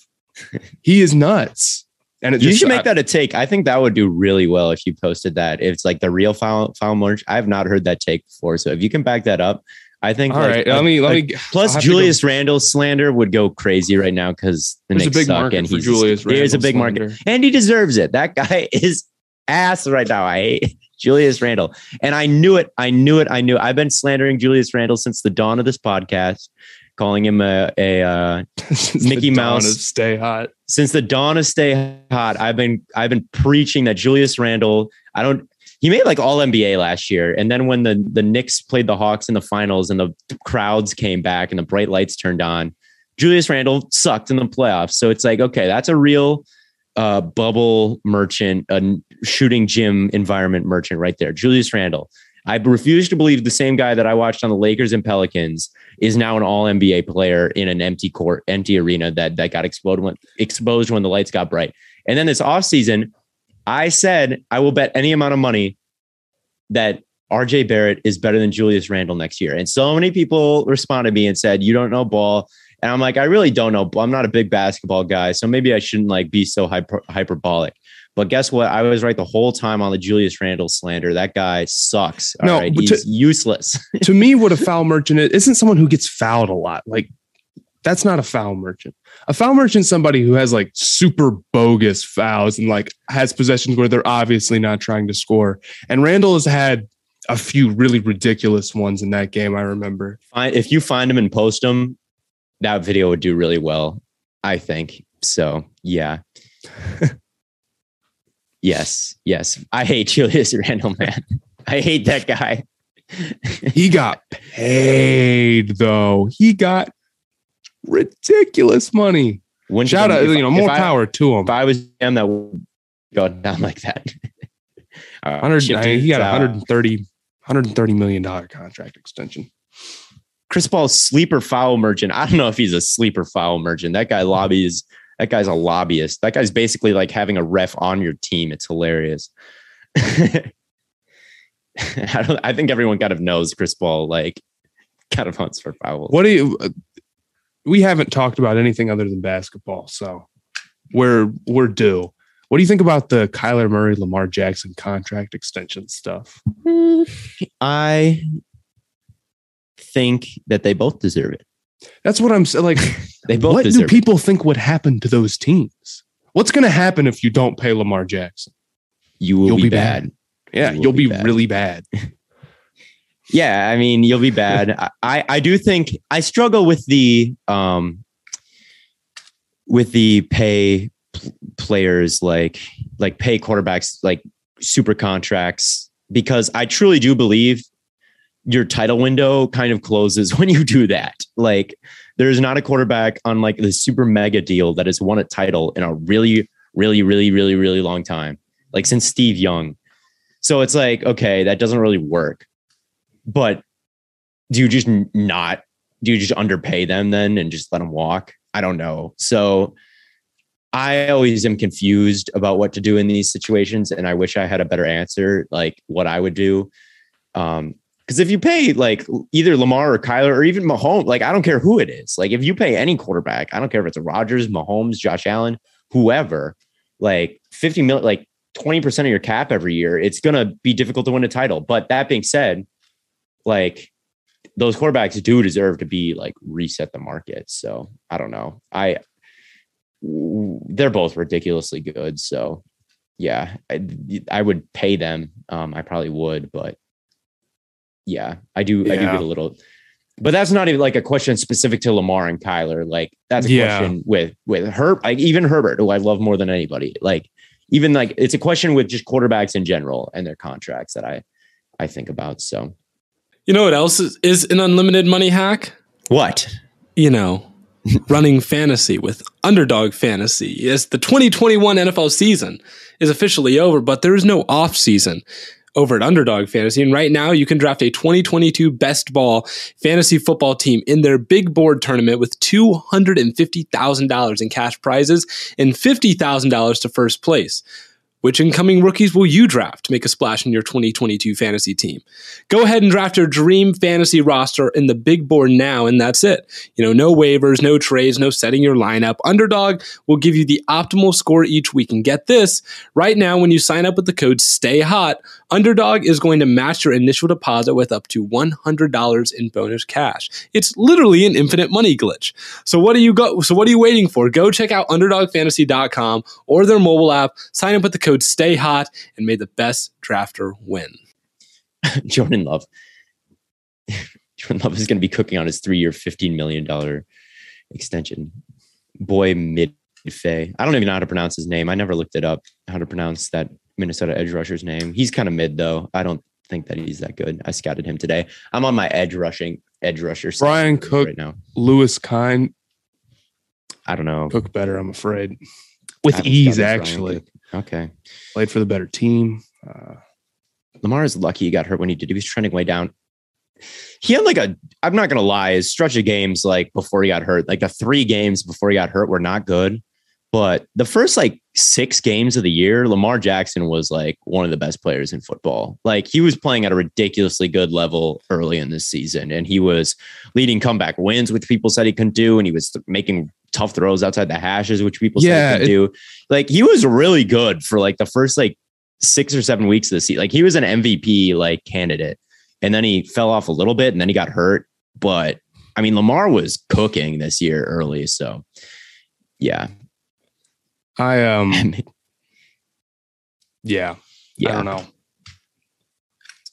He is nuts. And You just, should make that a take. I think that would do really well if you posted that. If it's like the real foul foul merch. I have not heard that take before. So if you can back that up, I think all like, right. a- let me let a- me. Plus, I'll have to go- Julius Randle slander would go crazy right now because the There's a Knicks big suck market and for he's Julius there's a big market, and he deserves it. That guy is ass right now. I hate Julius Randle, and I knew it. I knew it. I knew. It. I've been slandering Julius Randle since the dawn of this podcast, calling him a a uh, Mickey dawn Mouse. of Stay hot. since the dawn of Stay Hot, I've been I've been preaching that Julius Randle. I don't. He made like All NBA last year, and then when the the Knicks played the Hawks in the finals and the crowds came back and the bright lights turned on, Julius Randle sucked in the playoffs. So it's like, okay, that's a real uh, bubble merchant, a shooting gym environment merchant right there. Julius Randle. I refuse to believe the same guy that I watched on the Lakers and Pelicans is now an all NBA player in an empty court, empty arena that that got exploded when exposed when the lights got bright. And then this offseason, I said I will bet any amount of money that RJ Barrett is better than Julius Randle next year. And so many people responded to me and said, You don't know ball. And I'm like, I really don't know. I'm not a big basketball guy. So maybe I shouldn't like be so hyper, hyperbolic. But guess what? I was right the whole time on the Julius Randle slander. That guy sucks. All No, right. He's to- useless. to me, what a foul merchant is, isn't someone who gets fouled a lot. Like That's not a foul merchant. A foul merchant is somebody who has like super bogus fouls and like has possessions where they're obviously not trying to score. And Randle has had a few really ridiculous ones in that game. I remember. If you find them and post them, that video would do really well. I think so. Yeah. yes. Yes. I hate Julius Randle, man. I hate that guy. he got paid though. He got ridiculous money. When Shout out, you know, more I, power to him. If I was him, that would go down like that. Uh, 100, I mean, he got a uh, 130, 130 million dollar contract extension. Chris Paul's sleeper foul merchant. I don't know if he's a sleeper foul merchant. That guy lobbies. That guy's a lobbyist. That guy's basically like having a ref on your team. It's hilarious. I don't. I think everyone kind of knows Chris Paul like kind of hunts for fouls. What do you? Uh, we haven't talked about anything other than basketball, so we're we're due. What do you think about the Kyler Murray Lamar Jackson contract extension stuff? Hmm, I think that they both deserve it. That's what I'm saying. Like, they both. What do people it. think would happen to those teams? What's going to happen if you don't pay Lamar Jackson? You will you'll be, be bad. bad. Yeah, you will be, be really bad. yeah, I mean, you'll be bad. I I do think I struggle with the um with the pay players like like pay quarterbacks like super contracts because I truly do believe your title window kind of closes when you do that. Like there's not a quarterback on like the super mega deal that has won a title in a really, really, really, really, really long time. Like since Steve Young. So it's like, okay, that doesn't really work. But do you just not do you just underpay them then and just let them walk? I don't know. So I always am confused about what to do in these situations, and I wish I had a better answer, like what I would do. Um, because if you pay like either Lamar or Kyler or even Mahomes, like I don't care who it is. Like if you pay any quarterback, I don't care if it's a Rodgers, Mahomes, Josh Allen, whoever, like 50 million, like 20% of your cap every year, it's gonna be difficult to win a title. But that being said, like those quarterbacks do deserve to be like reset the market. So I don't know. I they're both ridiculously good. So yeah, I, I would pay them. Um, I probably would, but yeah, I do. Yeah. I do get a little, but that's not even like a question specific to Lamar and Kyler. Like that's a yeah. question with with Herb, like even Herbert, who I love more than anybody. Like even like it's a question with just quarterbacks in general and their contracts that I I think about. So, you know what else is, is an unlimited money hack? What you know running fantasy with underdog fantasy as the 2021 NFL season is officially over, but there is no off season over at Underdog Fantasy. And right now, you can draft a 2022 best ball fantasy football team in their big board tournament with $250,000 in cash prizes and $50,000 to first place. Which incoming rookies will you draft to make a splash in your 2022 fantasy team? Go ahead and draft your dream fantasy roster in the big board now, and that's it. You know, no waivers, no trades, no setting your lineup. Underdog will give you the optimal score each week. And get this right now, when you sign up with the code Stay Hot, Underdog is going to match your initial deposit with up to $100 in bonus cash. It's literally an infinite money glitch. So what are you go? So what are you waiting for? Go check out UnderdogFantasy.com or their mobile app. Sign up with the code stay hot and may the best drafter win. Jordan Love. Jordan Love is going to be cooking on his three year, $15 million extension. Boy, mid I don't even know how to pronounce his name. I never looked it up how to pronounce that Minnesota edge rusher's name. He's kind of mid though. I don't think that he's that good. I scouted him today. I'm on my edge rushing edge rusher. Bryan Cook right now. Lewis Kine. I don't know. Cook better, I'm afraid. With ease, actually. Okay. Played for the better team. Uh, Lamar is lucky he got hurt when he did. He was trending way down. He had like a, I'm not going to lie, his stretch of games like before he got hurt, like the three games before he got hurt were not good. But the first like six games of the year, Lamar Jackson was like one of the best players in football. Like he was playing at a ridiculously good level early in this season, and he was leading comeback wins, which people said he couldn't do, and he was making tough throws outside the hashes, which people yeah, said he could do. Like he was really good for like the first like six or seven weeks of the season. Like he was an MVP like candidate, and then he fell off a little bit, and then he got hurt. But I mean, Lamar was cooking this year early, so yeah, I um yeah, yeah. I don't know.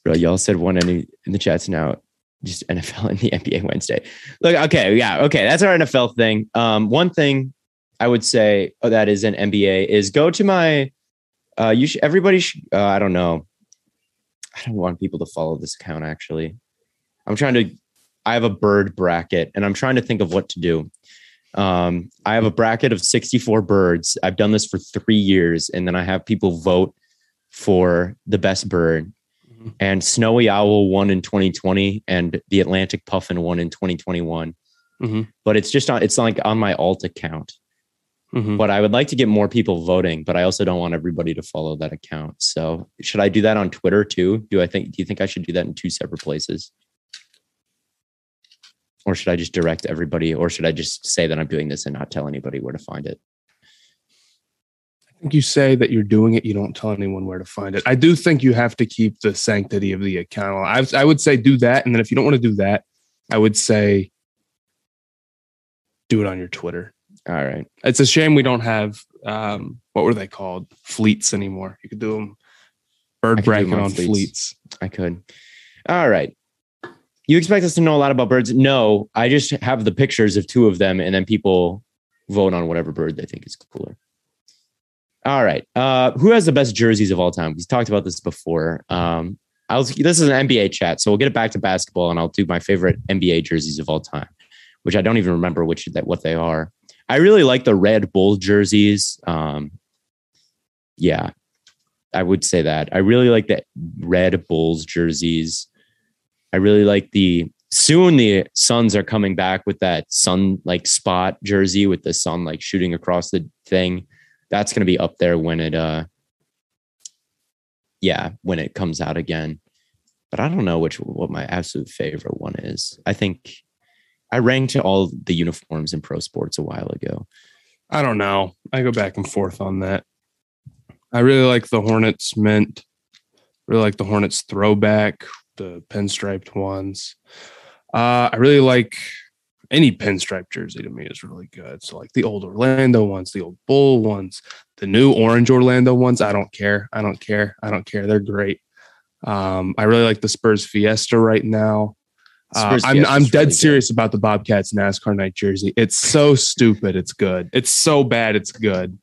Bro, y'all said one in, in the chats now. Just NFL and the NBA Wednesday. Look, okay, yeah, okay. That's our NFL thing. Um, one thing I would say oh, that is an NBA is go to my. Uh, you should. Everybody should. Uh, I don't know. I don't want people to follow this account. Actually, I'm trying to. I have a bird bracket, and I'm trying to think of what to do. Um, I have a bracket of 64 birds. I've done this for three years, and then I have people vote for the best bird and Snowy Owl won in 2020 and the Atlantic Puffin won in 2021. Mhm. But it's just on it's like on my alt account. Mhm. But I would like to get more people voting, but I also don't want everybody to follow that account. So should I do that on Twitter too? Do I think do you think I should do that in two separate places? Or should I just direct everybody or should I just say that I'm doing this and not tell anybody where to find it? I think you say that you're doing it, you don't tell anyone where to find it. I do think you have to keep the sanctity of the account. I, I would say do that, and then if you don't want to do that, I would say do it on your Twitter. All right. It's a shame we don't have um, what were they called fleets anymore. You could do them bird bracket on fleets. fleets. I could. All right. You expect us to know a lot about birds? No, I just have the pictures of two of them, and then people vote on whatever bird they think is cooler. All right. Uh, who has the best jerseys of all time? We've talked about this before. Um, I was, this is an NBA chat, so we'll get it back to basketball, and I'll do my favorite NBA jerseys of all time, which I don't even remember which that what they are. I really like the Red Bull jerseys. Um, yeah, I would say that. I really like the Red Bulls jerseys. I really like the soon the Suns are coming back with that sun like spot jersey with the sun like shooting across the thing. That's going to be up there when it uh yeah, when it comes out again. But I don't know which what my absolute favorite one is. I think I ranked all the uniforms in pro sports a while ago. I don't know. I go back and forth on that. I really like the Hornets mint. Really like the Hornets throwback, the pinstriped ones. Uh, I really like any pinstripe jersey to me is really good. So like the old Orlando ones, the old Bull ones, the new orange Orlando ones. I don't care. I don't care. I don't care. They're great. Um, I really like the Spurs Fiesta right now. Uh, I'm I'm dead really good. serious about the Bobcats NASCAR night jersey. It's so stupid. It's good. It's so bad. It's good.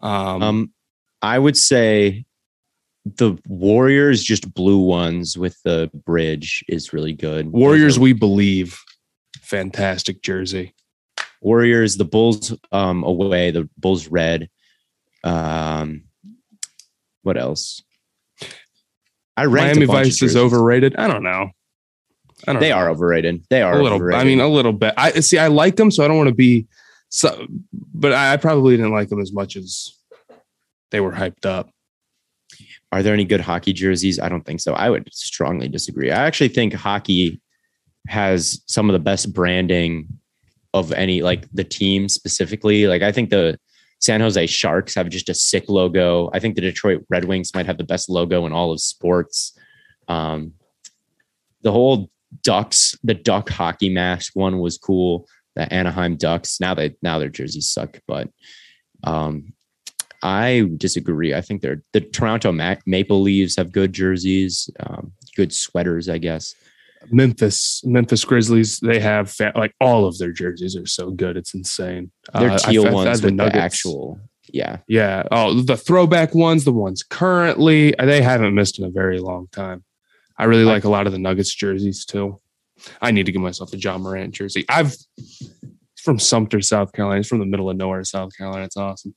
Um, Um, I would say the Warriors just blue ones with the bridge is really good. Warriors, we believe. Fantastic jersey. Warriors, the Bulls um away, the Bulls red. Um what else? I ranked Miami Vice is overrated. I don't know. I don't. They know. are overrated. They are a little. overrated. I mean, a little bit. I see. I like them, so I don't want to be. So, but I, I probably didn't like them as much as they were hyped up. Are there any good hockey jerseys? I don't think so. I would strongly disagree. I actually think hockey has some of the best branding of any like the team specifically. Like I think the San Jose Sharks have just a sick logo. I think the Detroit Red Wings might have the best logo in all of sports. Um, the whole Ducks, the Duck hockey mask one was cool. The Anaheim Ducks. Now they now their jerseys suck, but um, I disagree. I think they're the Toronto Ma- Maple Leafs have good jerseys, um, good sweaters, I guess. Memphis, Memphis Grizzlies. They have fa- like all of their jerseys are so good. It's insane. They're Uh, teal I've ones had with the actual, yeah. Yeah. Oh, the throwback ones, the ones currently, they haven't missed in a very long time. I really like a lot of the Nuggets jerseys too. I need to get myself a Ja Morant jersey. I've from Sumter, South Carolina. It's from the middle of nowhere, South Carolina. It's awesome.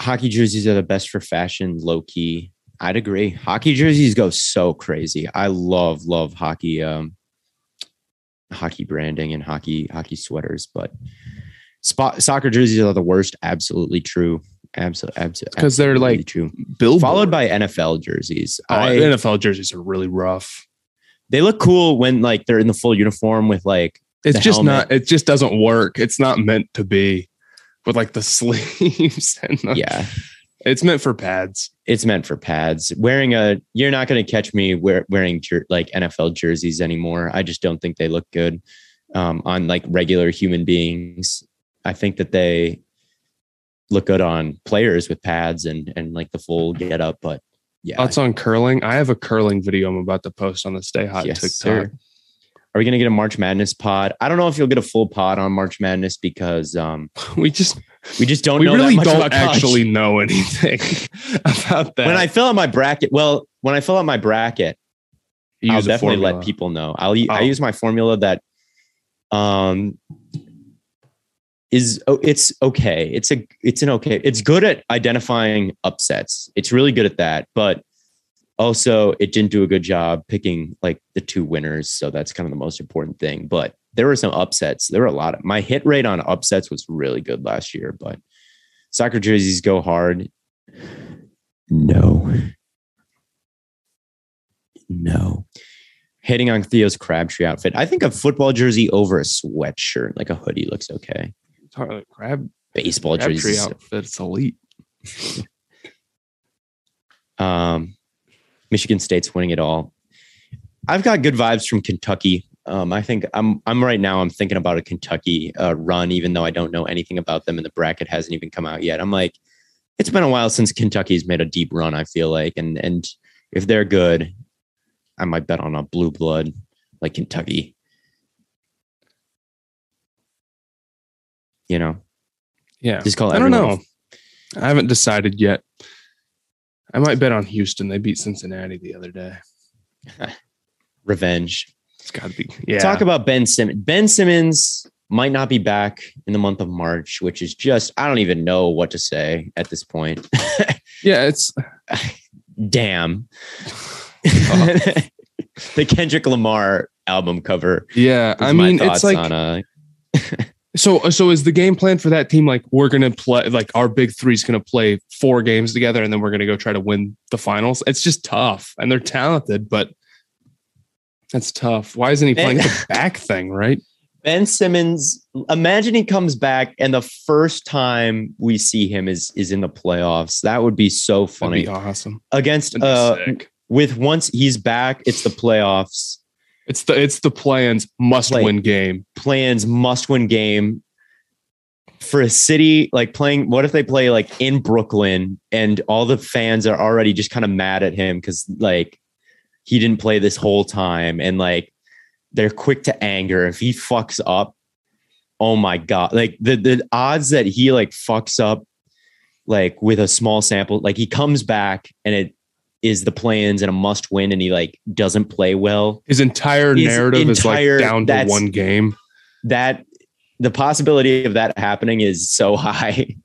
Hockey jerseys are the best for fashion, low key. I'd agree. Hockey jerseys go so crazy. I love, love hockey, um, hockey branding and hockey, hockey sweaters, but spot soccer jerseys are the worst. Absolutely true. Absolutely, because they're, like, true. Bill Followed by NFL jerseys. oh, I- NFL jerseys are really rough. they look cool when like they're in the full uniform with like It's just helmet. not. It just doesn't work. It's not meant to be with like the sleeves and the, yeah It's meant for pads. It's meant for pads. Wearing a, you're not going to catch me wear, wearing jer- like NFL jerseys anymore. I just don't think they look good um, on like regular human beings. I think that they look good on players with pads and and like the full get up, but yeah. Thoughts on curling? I have a curling video I'm about to post on the Stay Hot Yes, TikTok. sir. Are we gonna get a March Madness pod? I don't know if you'll get a full pod on March Madness because um, We just we just don't we know really that much don't about actually know anything about that. When I fill out my bracket, well, when I fill out my bracket, You I'll definitely let people know. I'll u- I Oh. use my formula that um is oh, it's okay. It's a it's an okay. It's good at identifying upsets. It's really good at that, but also it didn't do a good job picking like the two winners, so that's kind of the most important thing. But there were some upsets. There were a lot of my hit rate on upsets was really good last year, but soccer jerseys go hard. No. No. Hitting on Theo's Crabtree outfit. I think a football jersey over a sweatshirt, like a hoodie, looks okay. Sorry, crab Baseball crabtree jerseys. outfit's elite. Um, Michigan State's winning it all. I've got good vibes from Kentucky. Um, I think I'm I'm right now. I'm thinking about a Kentucky uh, run, even though I don't know anything about them, and the bracket hasn't even come out yet. I'm like, it's been a while since Kentucky's made a deep run. I feel like, and and if they're good, I might bet on a blue blood like Kentucky. You know, Yeah. just call. I don't know. I haven't decided yet. I might bet on Houston. They beat Cincinnati the other day. Revenge. It's got to be. Yeah. Talk about Ben Simmons. Ben Simmons might not be back in the month of March, which is just I don't even know what to say at this point. yeah. It's Damn. the Kendrick Lamar album cover. yeah. I mean, it's like on, uh, so. So is the game plan for that team like we're gonna play like our big three's gonna play four games together and then we're gonna go try to win the finals? It's just tough, and they're talented, but that's tough. Why isn't he playing the back thing? Right? Ben Simmons. Imagine he comes back and the first time we see him is is in the playoffs. That would be so funny be awesome. against uh with once he's back. It's the playoffs. It's the it's the play-ins must win game. play-ins must win game for a city like playing what if they play like in Brooklyn and all the fans are already just kind of mad at him cuz like he didn't play this whole time and like they're quick to anger if he fucks up oh my god like the the odds that he like fucks up like with a small sample like he comes back and it is the play-ins and a must win and he like doesn't play well His entire His narrative is like down to one game. that the possibility of that happening is so high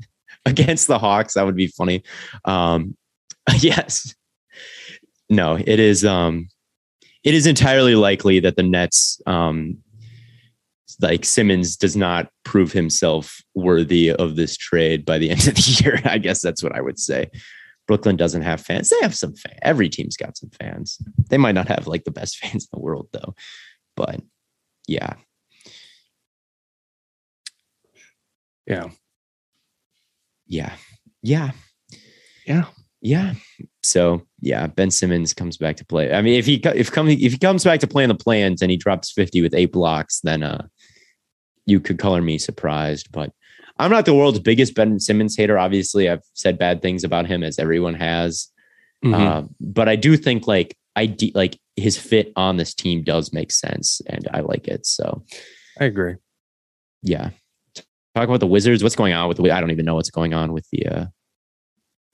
against the Hawks. That would be funny. Um, yes. No, it is. Um, it is entirely likely that the Nets, um, like Simmons, does not prove himself worthy of this trade by the end of the year. I guess that's what I would say. Brooklyn doesn't have fans. They have some fans. Every team's got some fans. They might not have like the best fans in the world though, but yeah, Yeah. Yeah. Yeah. Yeah. Yeah. So yeah, Ben Simmons comes back to play. I mean, if he if coming if he comes back to play in the play-ins and he drops 50 with eight blocks, then uh you could color me surprised. But I'm not the world's biggest Ben Simmons hater. Obviously, I've said bad things about him as everyone has. Mhm. Uh, but I do think like I de- like his fit on this team does make sense and I like it. So I agree. yeah. Talk about the Wizards. What's going on with the? I don't even know what's going on with the uh,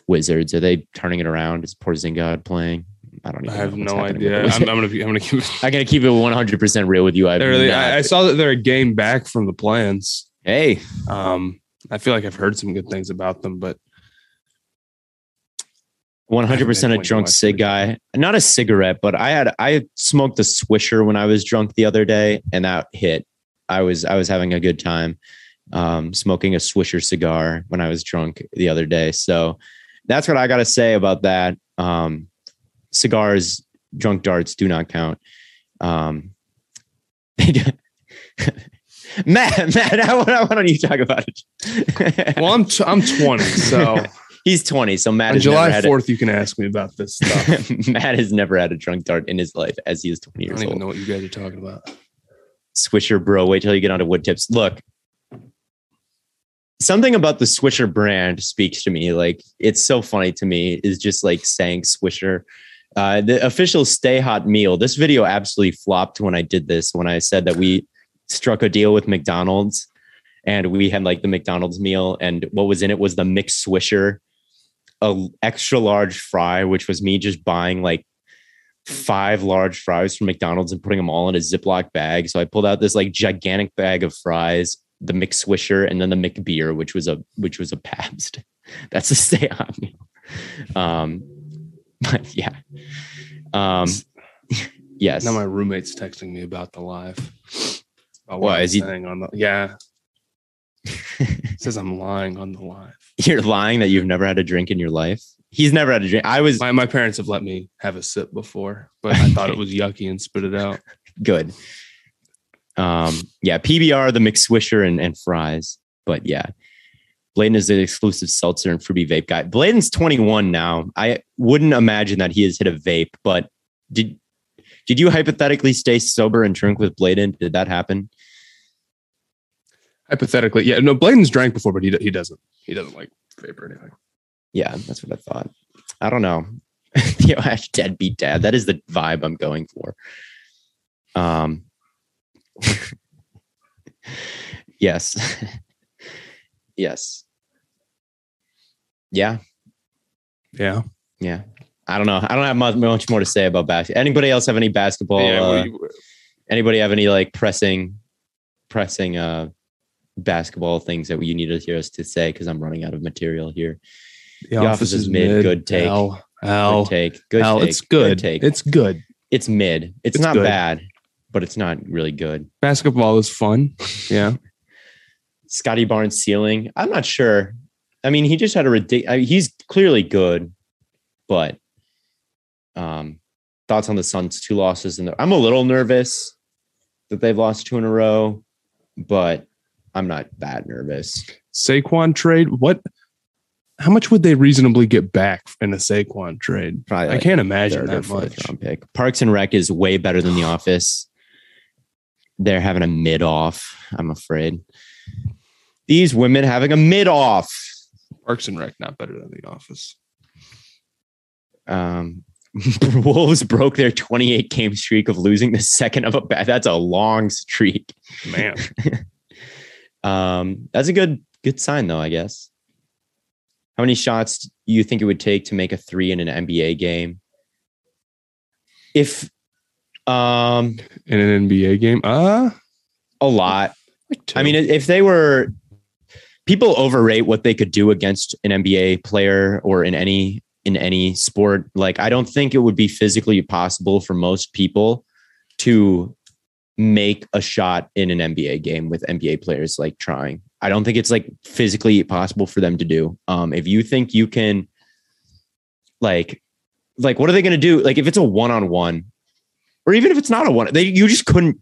Wizards. Are they turning it around? Is Porzingis playing? I don't Even I have know no idea. I'm, I'm gonna be, I'm gonna keep. I gotta keep it 100 percent real with you. I, They're really, I, I saw that they're a game back from the play-ins. Hey, Um, I feel like I've heard some good things about them, but 100 percent a drunk cig guy. Not a cigarette, but I had I smoked a Swisher when I was drunk the other day, and that hit. I was I was having a good time um, smoking a Swisher cigar when I was drunk the other day. So that's what I got to say about that. Um, cigars, drunk darts do not count. Um, Matt, Matt, why don't you talk about it? well, I'm t- I'm 20, so He's 20, so Matt On July never had 4th, you can ask me about this stuff. Matt has never had a drunk dart in his life as he is 20 years old. I don't even old. know what you guys are talking about. Swisher bro. Wait till you get onto wood tips. Look, something about the Swisher brand speaks to me. Like it's so funny to me. Is just like saying Swisher. Uh, the official Stay Hot meal. This video absolutely flopped when I did this. When I said that we struck a deal with McDonald's and we had like the McDonald's meal, and what was in it was the mixed Swisher, a extra large fry, which was me just buying like five large fries from McDonald's and putting them all in a Ziploc bag. So I pulled out this like gigantic bag of fries, the McSwisher, and then the McBeer, which was a which was a Pabst. That's a stay on meal. Um, but yeah. Um, yes. Now my roommate's texting me about the live. About Why, he- saying on the yeah? says I'm lying on the live. You're lying that you've never had a drink in your life. He's never had a drink. I was My my parents have let me have a sip before, but I thought it was yucky and spit it out. good. Um, yeah, PBR, the McSwisher, and, and fries. But yeah, Bladen is the exclusive seltzer and fruity vape guy. Bladen's 21 now. I wouldn't imagine that he has hit a vape, but did did you hypothetically stay sober and drink with Bladen? Did that happen? Hypothetically, yeah. No, Bladen's drank before, but he he doesn't. He doesn't like vape or anything. Yeah, that's what I thought. I don't know. Yo, Ash, deadbeat dad. That is the vibe I'm going for. Um. yes. yes. Yeah. Yeah. Yeah. I don't know. I don't have much, much more to say about basketball. Anybody else have any basketball? yeah. uh, do you- anybody have any like pressing, pressing uh basketball things that you need to hear us to say? Because I'm running out of material here. the, Office is mid. Good take. Al, Al, Good take. Good take. it's good. take. It's good. it's mid. It's, It's not good. bad, but it's not really good. Basketball is fun. Yeah. Scottie Barnes ceiling. I'm not sure. I mean, he just had a ridiculous. He's clearly good, but um, thoughts on the Suns' two losses, in and I'm a little nervous that they've lost two in a row, but I'm not that nervous. Saquon trade. What? How much would they reasonably get back in a Saquon trade? Probably I can't imagine that much. round pick. Parks and Rec is way better than The Office. They're having a mid off. I'm afraid. These women having a mid off. Parks and Rec not better than The Office. Um, Wolves broke their 28 game streak of losing the second of a bat. That's a long streak. Man, Um, that's a good good sign though, I guess. How many shots do you think it would take to make a three in an NBA game? If um in an NBA game, uh a lot. like. I mean, if they were people overrate what they could do against an NBA player or in any in any sport. Like, I don't think it would be physically possible for most people to make a shot in an NBA game with NBA players like trying. I don't think it's like physically possible for them to do. Um, if you think you can, like, like what are they going to do? Like, if it's a one on one, or even if it's not a one, they you just couldn't.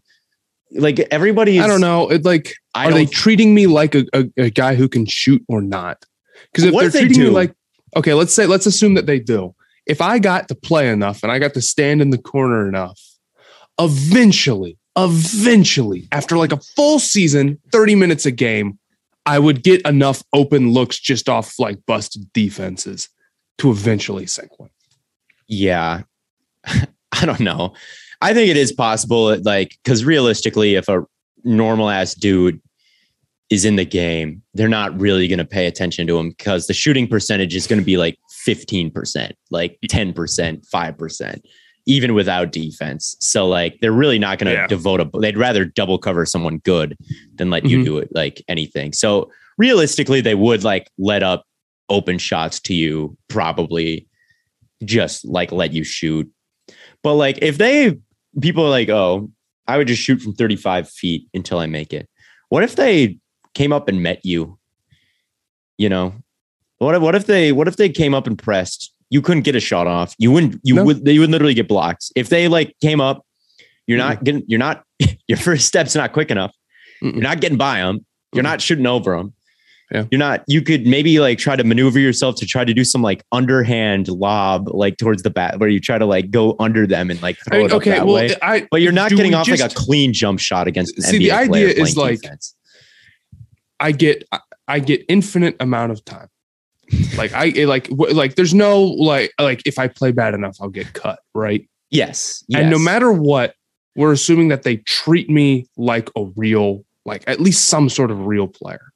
Like everybody, I don't know. It like I are they treating me like a, a, a guy who can shoot or not? Because if they're if they treating me like okay, let's say let's assume that they do. If I got to play enough and I got to stand in the corner enough, eventually, eventually, after like a full season, 30 minutes a game, I would get enough open looks just off like busted defenses to eventually sink one. Yeah. I don't know. I think it is possible, like, because realistically, if a normal ass dude is in the game, they're not really going to pay attention to him because the shooting percentage is going to be like 15%, like 10%, 5%, even without defense. So, like, they're really not going to Yeah. devote a, they'd rather double cover someone good than let you Mhm. do it like anything. So, realistically, they would like let up open shots to you, probably just like let you shoot. But like if they people are like, oh, I would just shoot from 35 feet until I make it. What if they came up and met you? You know, what if, what if they what if they came up and pressed? You couldn't get a shot off. You wouldn't. You No. would. They would literally get blocks if they like came up. You're not getting. You're not. Your first step's not quick enough. Mm-mm. You're not getting by them. You're Mm-mm. not shooting over them. Yeah. You're not, you could maybe like try to maneuver yourself to try to do some like underhand lob, like towards the bat, where you try to like go under them and like I throw mean, it okay, that well, way. I But you're not getting off like a clean jump shot against an See, NBA the idea is like- defense. I get I- I get infinite amount of time. Like I like like there's no like like if I play bad enough I'll get cut, right? yes, And no matter what, we're assuming that they treat me like a real like at least some sort of real player.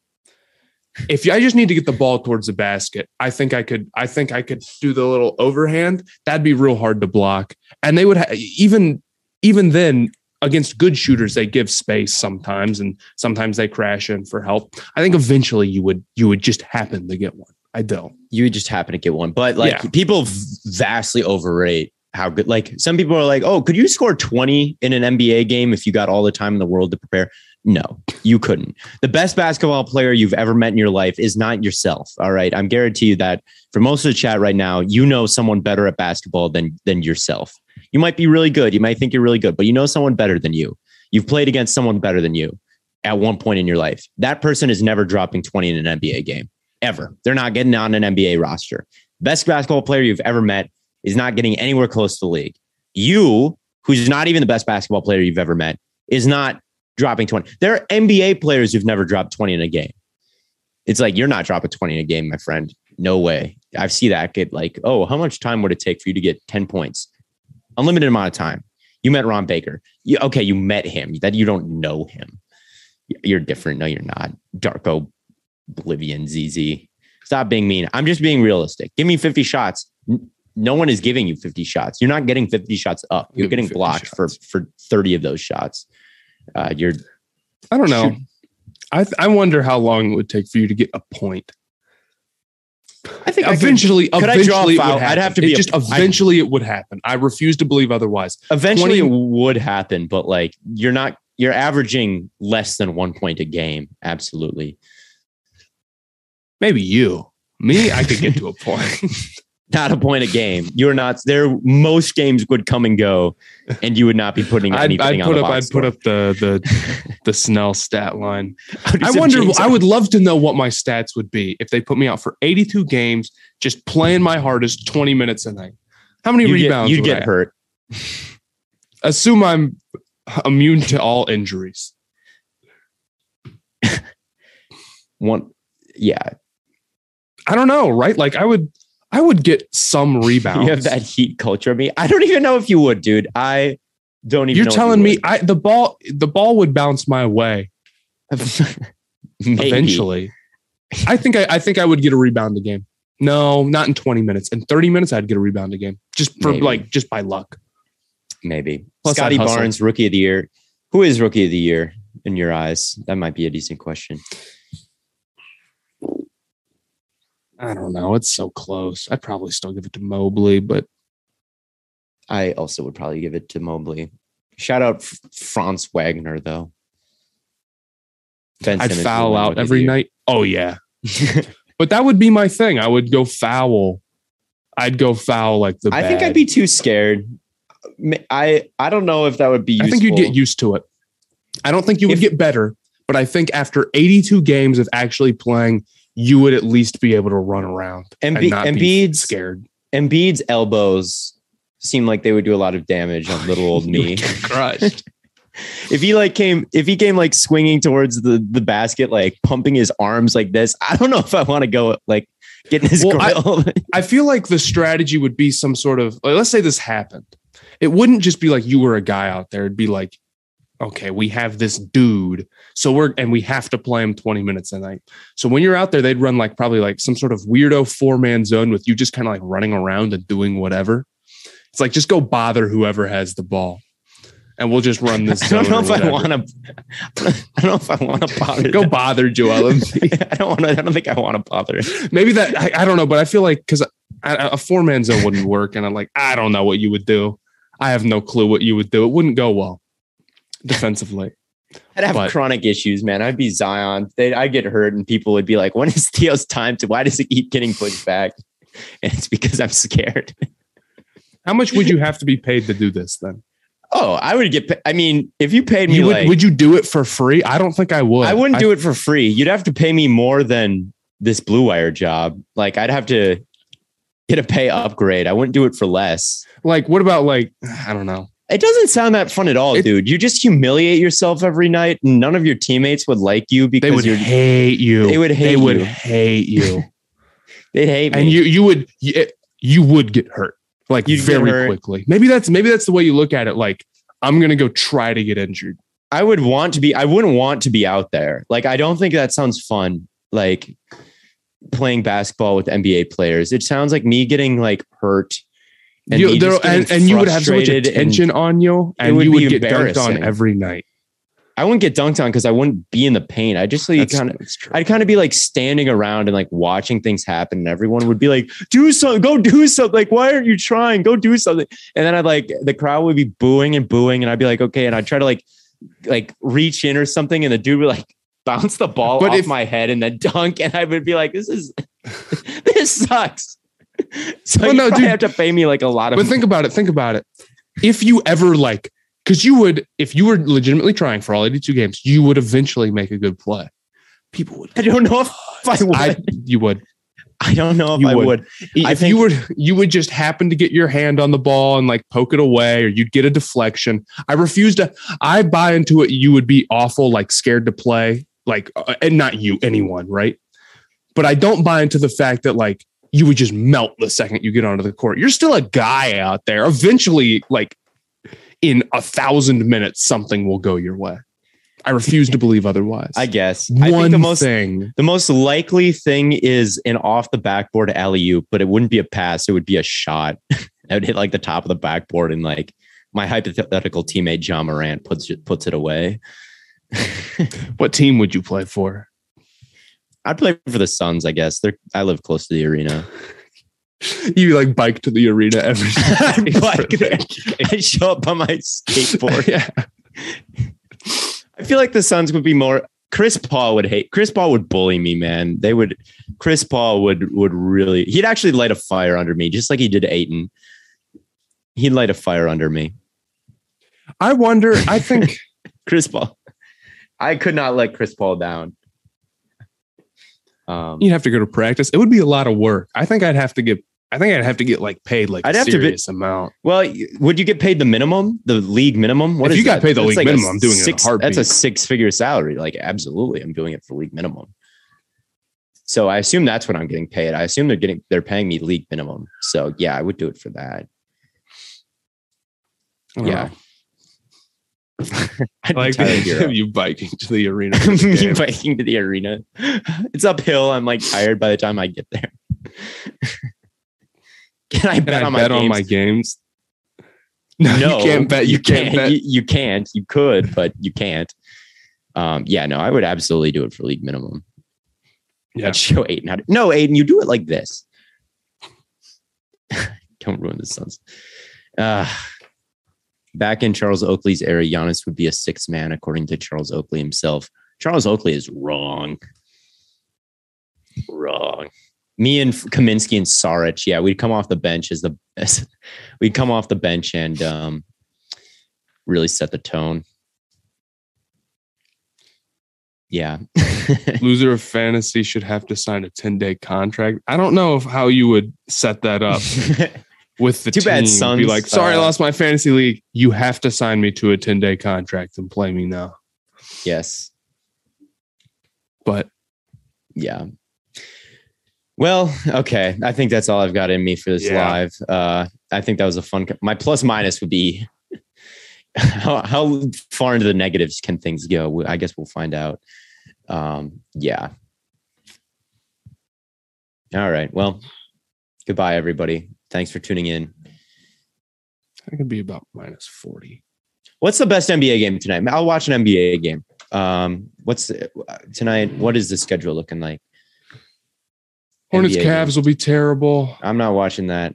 If I just need to get the ball towards the basket, I think I could I think I could do the little overhand. That'd be real hard to block. And they would ha- even even then against good shooters they give space sometimes and sometimes they crash in for help. I think eventually you would you would just happen to get one. I don't. you would just happen to get one. But like Yeah. people vastly overrate how good. Like some people are like, "Oh, could you score 20 in an NBA game if you got all the time in the world to prepare?" No, you couldn't. The best basketball player you've ever met in your life is not yourself. All right, I'm guarantee you that for most of the chat right now, you know someone better at basketball than than yourself. You might be really good. You might think you're really good, but you know someone better than you. You've played against someone better than you at one point in your life. That person is never dropping 20 in an NBA game ever. They're not getting on an NBA roster. Best basketball player you've ever met is not getting anywhere close to the league. You, who's not even the best basketball player you've ever met, is not dropping 20. There are NBA players who've never dropped 20 in a game. It's like you're not dropping 20 in a game, my friend. No way. I see that get like, oh, how much time would it take for you to get 10 points? Unlimited amount of time. You met Ron Baker. You, okay, you met him. That you don't know him. You're different. No, you're not. Darko Oblivion ZZ. Stop being mean. I'm just being realistic. Give me 50 shots. No one is giving you 50 shots. You're not getting 50 shots up. You're Give getting blocked for shots. for 30 of those shots. Uh, you're I don't know. I th- I wonder how long it would take for you to get a point. I think I could- eventually, could I draw a eventually, foul? would I'd have to be It a- just I- eventually it would happen. I refuse to believe otherwise. eventually 20 it would happen, but like you're not you're averaging less than one point a game. Absolutely. Maybe you, me, I could get to a point. Not a point a game. You're not there. Most games would come and go, and you would not be putting I'd, anything I'd on put the up. box I'd put up the the the Snell stat line. I'd I send wonder. James I would love to know what my stats would be if they put me out for 82 games, just playing my hardest 20 minutes a night. How many You'd get- rebounds? You'd would I get have? hurt. Assume I'm immune to all injuries. One, yeah. I don't know, right? Like I would, I would get some rebounds. You have that heat culture of me. I don't even know if you would, dude. I don't even. You're telling you me I the ball the ball would bounce my way eventually. I think I, I think I would get a rebound a game. No, not in 20 minutes. In 30 minutes, I'd get a rebound a game. Just for Maybe. like just by luck. Maybe. Plus Scottie Barnes, rookie of the year. Who is rookie of the year in your eyes? That might be a decent question. I don't know. It's so close. I'd probably still give it to Mobley, but I also would probably give it to Mobley. Shout out F- Franz Wagner, though. Ben I'd Simmons foul out every night. Oh yeah. But that would be my thing. I would go foul. I'd go foul like the I think. I'd be too scared. I I don't know if that would be. I think you'd get used to it. I don't think you would If- get better, but I think after 82 games of actually playing, you would at least be able to run around and be Embiid's- scared. Embiid's elbows seem like they would do a lot of damage on little old me. crushed. if he like came if he came like swinging towards the the basket like pumping his arms like this i don't know if i want to go like getting his Well, I- grill I feel like the strategy would be some sort of like, let's say this happened. It wouldn't just be like you were a guy out there. It'd be like, okay, we have this dude. So we're and we have to play him 20 minutes a night. So when you're out there, they'd run like probably like some sort of weirdo four-man zone with you just kind of like running around and doing whatever. It's like just go bother whoever has the ball. And we'll just run this i don't know if i want to i don't know if i want to bother go them. bother Joel. I don't want to i don't think i want to bother Maybe that I, I don't know, but I feel like because a four man zone wouldn't work, and I'm like, I don't know what you would do. I have no clue what you would do. It wouldn't go well defensively. I'd have But- chronic issues man i'd be zion They'd, i'd get hurt and people would be like when is theo's time to why does it keep getting pushed back and it's because i'm scared How much would you have to be paid to do this then? Oh, I would get. I mean, if you paid me You would, like, would you do it for free? I don't think I would. I wouldn't do it for free. You'd have to pay me more than this Blue Wire job. Like I'd have to get a pay upgrade. I wouldn't do it for less. Like, what about like I don't know. It doesn't sound that fun at all, It- dude. You just humiliate yourself every night, and none of your teammates would like you because They would hate you. They would hate They would you. hate you, They'd hate me. and you you would you, would get hurt like You'd very hurt. quickly. Maybe that's maybe that's the way you look at it. Like I'm gonna go try to get injured. I would want to be. I wouldn't want to be out there. Like I don't think that sounds fun. Like playing basketball with NBA players. It sounds like me getting like hurt. And, You, there, and, and you would have so much frustrated and- attention on you, and would you would get dunked on every night. I wouldn't get dunked on because I wouldn't be in the paint. I just like kind of, I'd kind of be like standing around and like watching things happen, and everyone would be like, "Do something, go do something." Like, why aren't you trying? Go do something. And then I'd like the crowd would be booing and booing, and I'd be like, "Okay," and I'd try to like, like reach in or something, and the dude would like bounce the ball But off if- my head and then dunk, and I would be like, "This is, this sucks." So Well, you no, dude. have to pay me like a lot of. But think about it. Think about it. If you ever like, because you would, if you were legitimately trying for all 82 games, you would eventually make a good play. People would. I don't know if I would. I, I, you would. I don't know if you I would. would. I if think- you were, you would just happen to get your hand on the ball and like poke it away, or you'd get a deflection. I refuse to. I buy into it. You would be awful, like scared to play, like, uh, and not you, anyone, right? But I don't buy into the fact that like you would just melt the second you get onto the court. You're still a guy out there. Eventually, like in a thousand minutes, something will go your way. I refuse to believe otherwise. I guess. One I think the most thing. The most likely thing is an off the backboard alley oop, but it wouldn't be a pass. It would be a shot. I would hit like the top of the backboard and like my hypothetical teammate Ja Morant puts it, puts it away. What team would you play for? I'd play for the Suns, I guess. They're I live close to the arena. You like bike to the arena every day. Bike there. I show up on my skateboard. yeah. I feel like the Suns would be more Chris Paul would hate Chris Paul would bully me, man. They would Chris Paul would would really he'd actually light a fire under me, just like he did Ayton. He'd light a fire under me. I wonder. I think Chris Paul. I could not let Chris Paul down. Um, you'd have to go to practice. It would be a lot of work. I think I'd have to get. I think I'd have to get like paid like I'd a have to be- serious amount. well, would you get paid the minimum, the league minimum? What If you got that? paid the That's league a minimum, I'm doing it in a six. That's a six-figure salary. Like, absolutely, I'm doing it for league minimum. So I assume that's what I'm getting paid. I assume they're getting they're paying me league minimum. So yeah, I would do it for that. Yeah. know. I like the idea of you biking to the arena. me biking to the arena. It's uphill. I'm like tired by the time I get there. Can I Can bet I on my bet games? on my games? No, no, you can't bet. You, can't, bet. You, you can't. You could, but you can't. Um, yeah, no, I would absolutely do it for league minimum. Yeah. I'd show Ayton how to. No, Ayton, you do it like this. Don't ruin the Suns. Uh, back in Charles Oakley's era, Giannis would be a sixth man, according to Charles Oakley himself. Charles Oakley is wrong. Wrong. Me and Kaminsky and Saric, yeah, we'd come off the bench as the as, we'd come off the bench and um, really set the tone. Yeah. Loser of fantasy should have to sign a 10 day contract. I don't know if how you would set that up with the Too team. bad Be Suns, like, sorry, I uh, lost my fantasy league. You have to sign me to a 10 day contract and play me now. yes. But Yeah. Well, okay. I think that's all I've got in me for this Yeah. live. Uh, I think that was a fun. co- My plus minus would be how, how far into the negatives can things go. I guess we'll find out. Um, yeah. All right. Well, goodbye, everybody. Thanks for tuning in. I could be about minus 40. What's the best NBA game tonight? I'll watch an NBA game. Um, what's the, tonight? What is the schedule looking like? Hornets NBA Cavs will be terrible. I'm not watching that.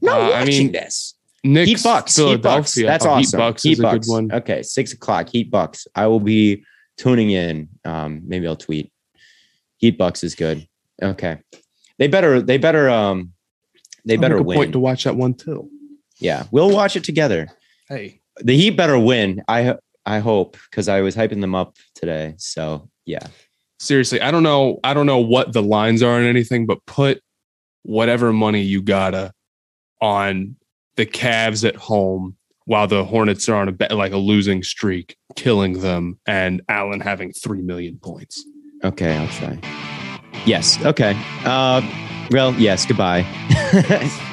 No, Uh, I watching mean, this. Knicks, Heat Bucks. Heat Bucks. That's Oh, awesome. Heat Bucks Heat is a Bucks. good one. Okay, six o'clock. Heat Bucks. I will be tuning in. Um, maybe I'll tweet. Heat Bucks is good. Okay, they better. They better. Um, they I'll better make a win. point to watch that one too. yeah, we'll watch it together. Hey, the Heat better win. I I hope because I was hyping them up today. So yeah, Seriously, I don't know. I don't know what the lines are and anything, but put whatever money you gotta on the Cavs at home while the Hornets are on a bet, like a losing streak, killing them, and Allen having three million points. okay, I'll try. Yes, okay. Uh, well, yes. Goodbye.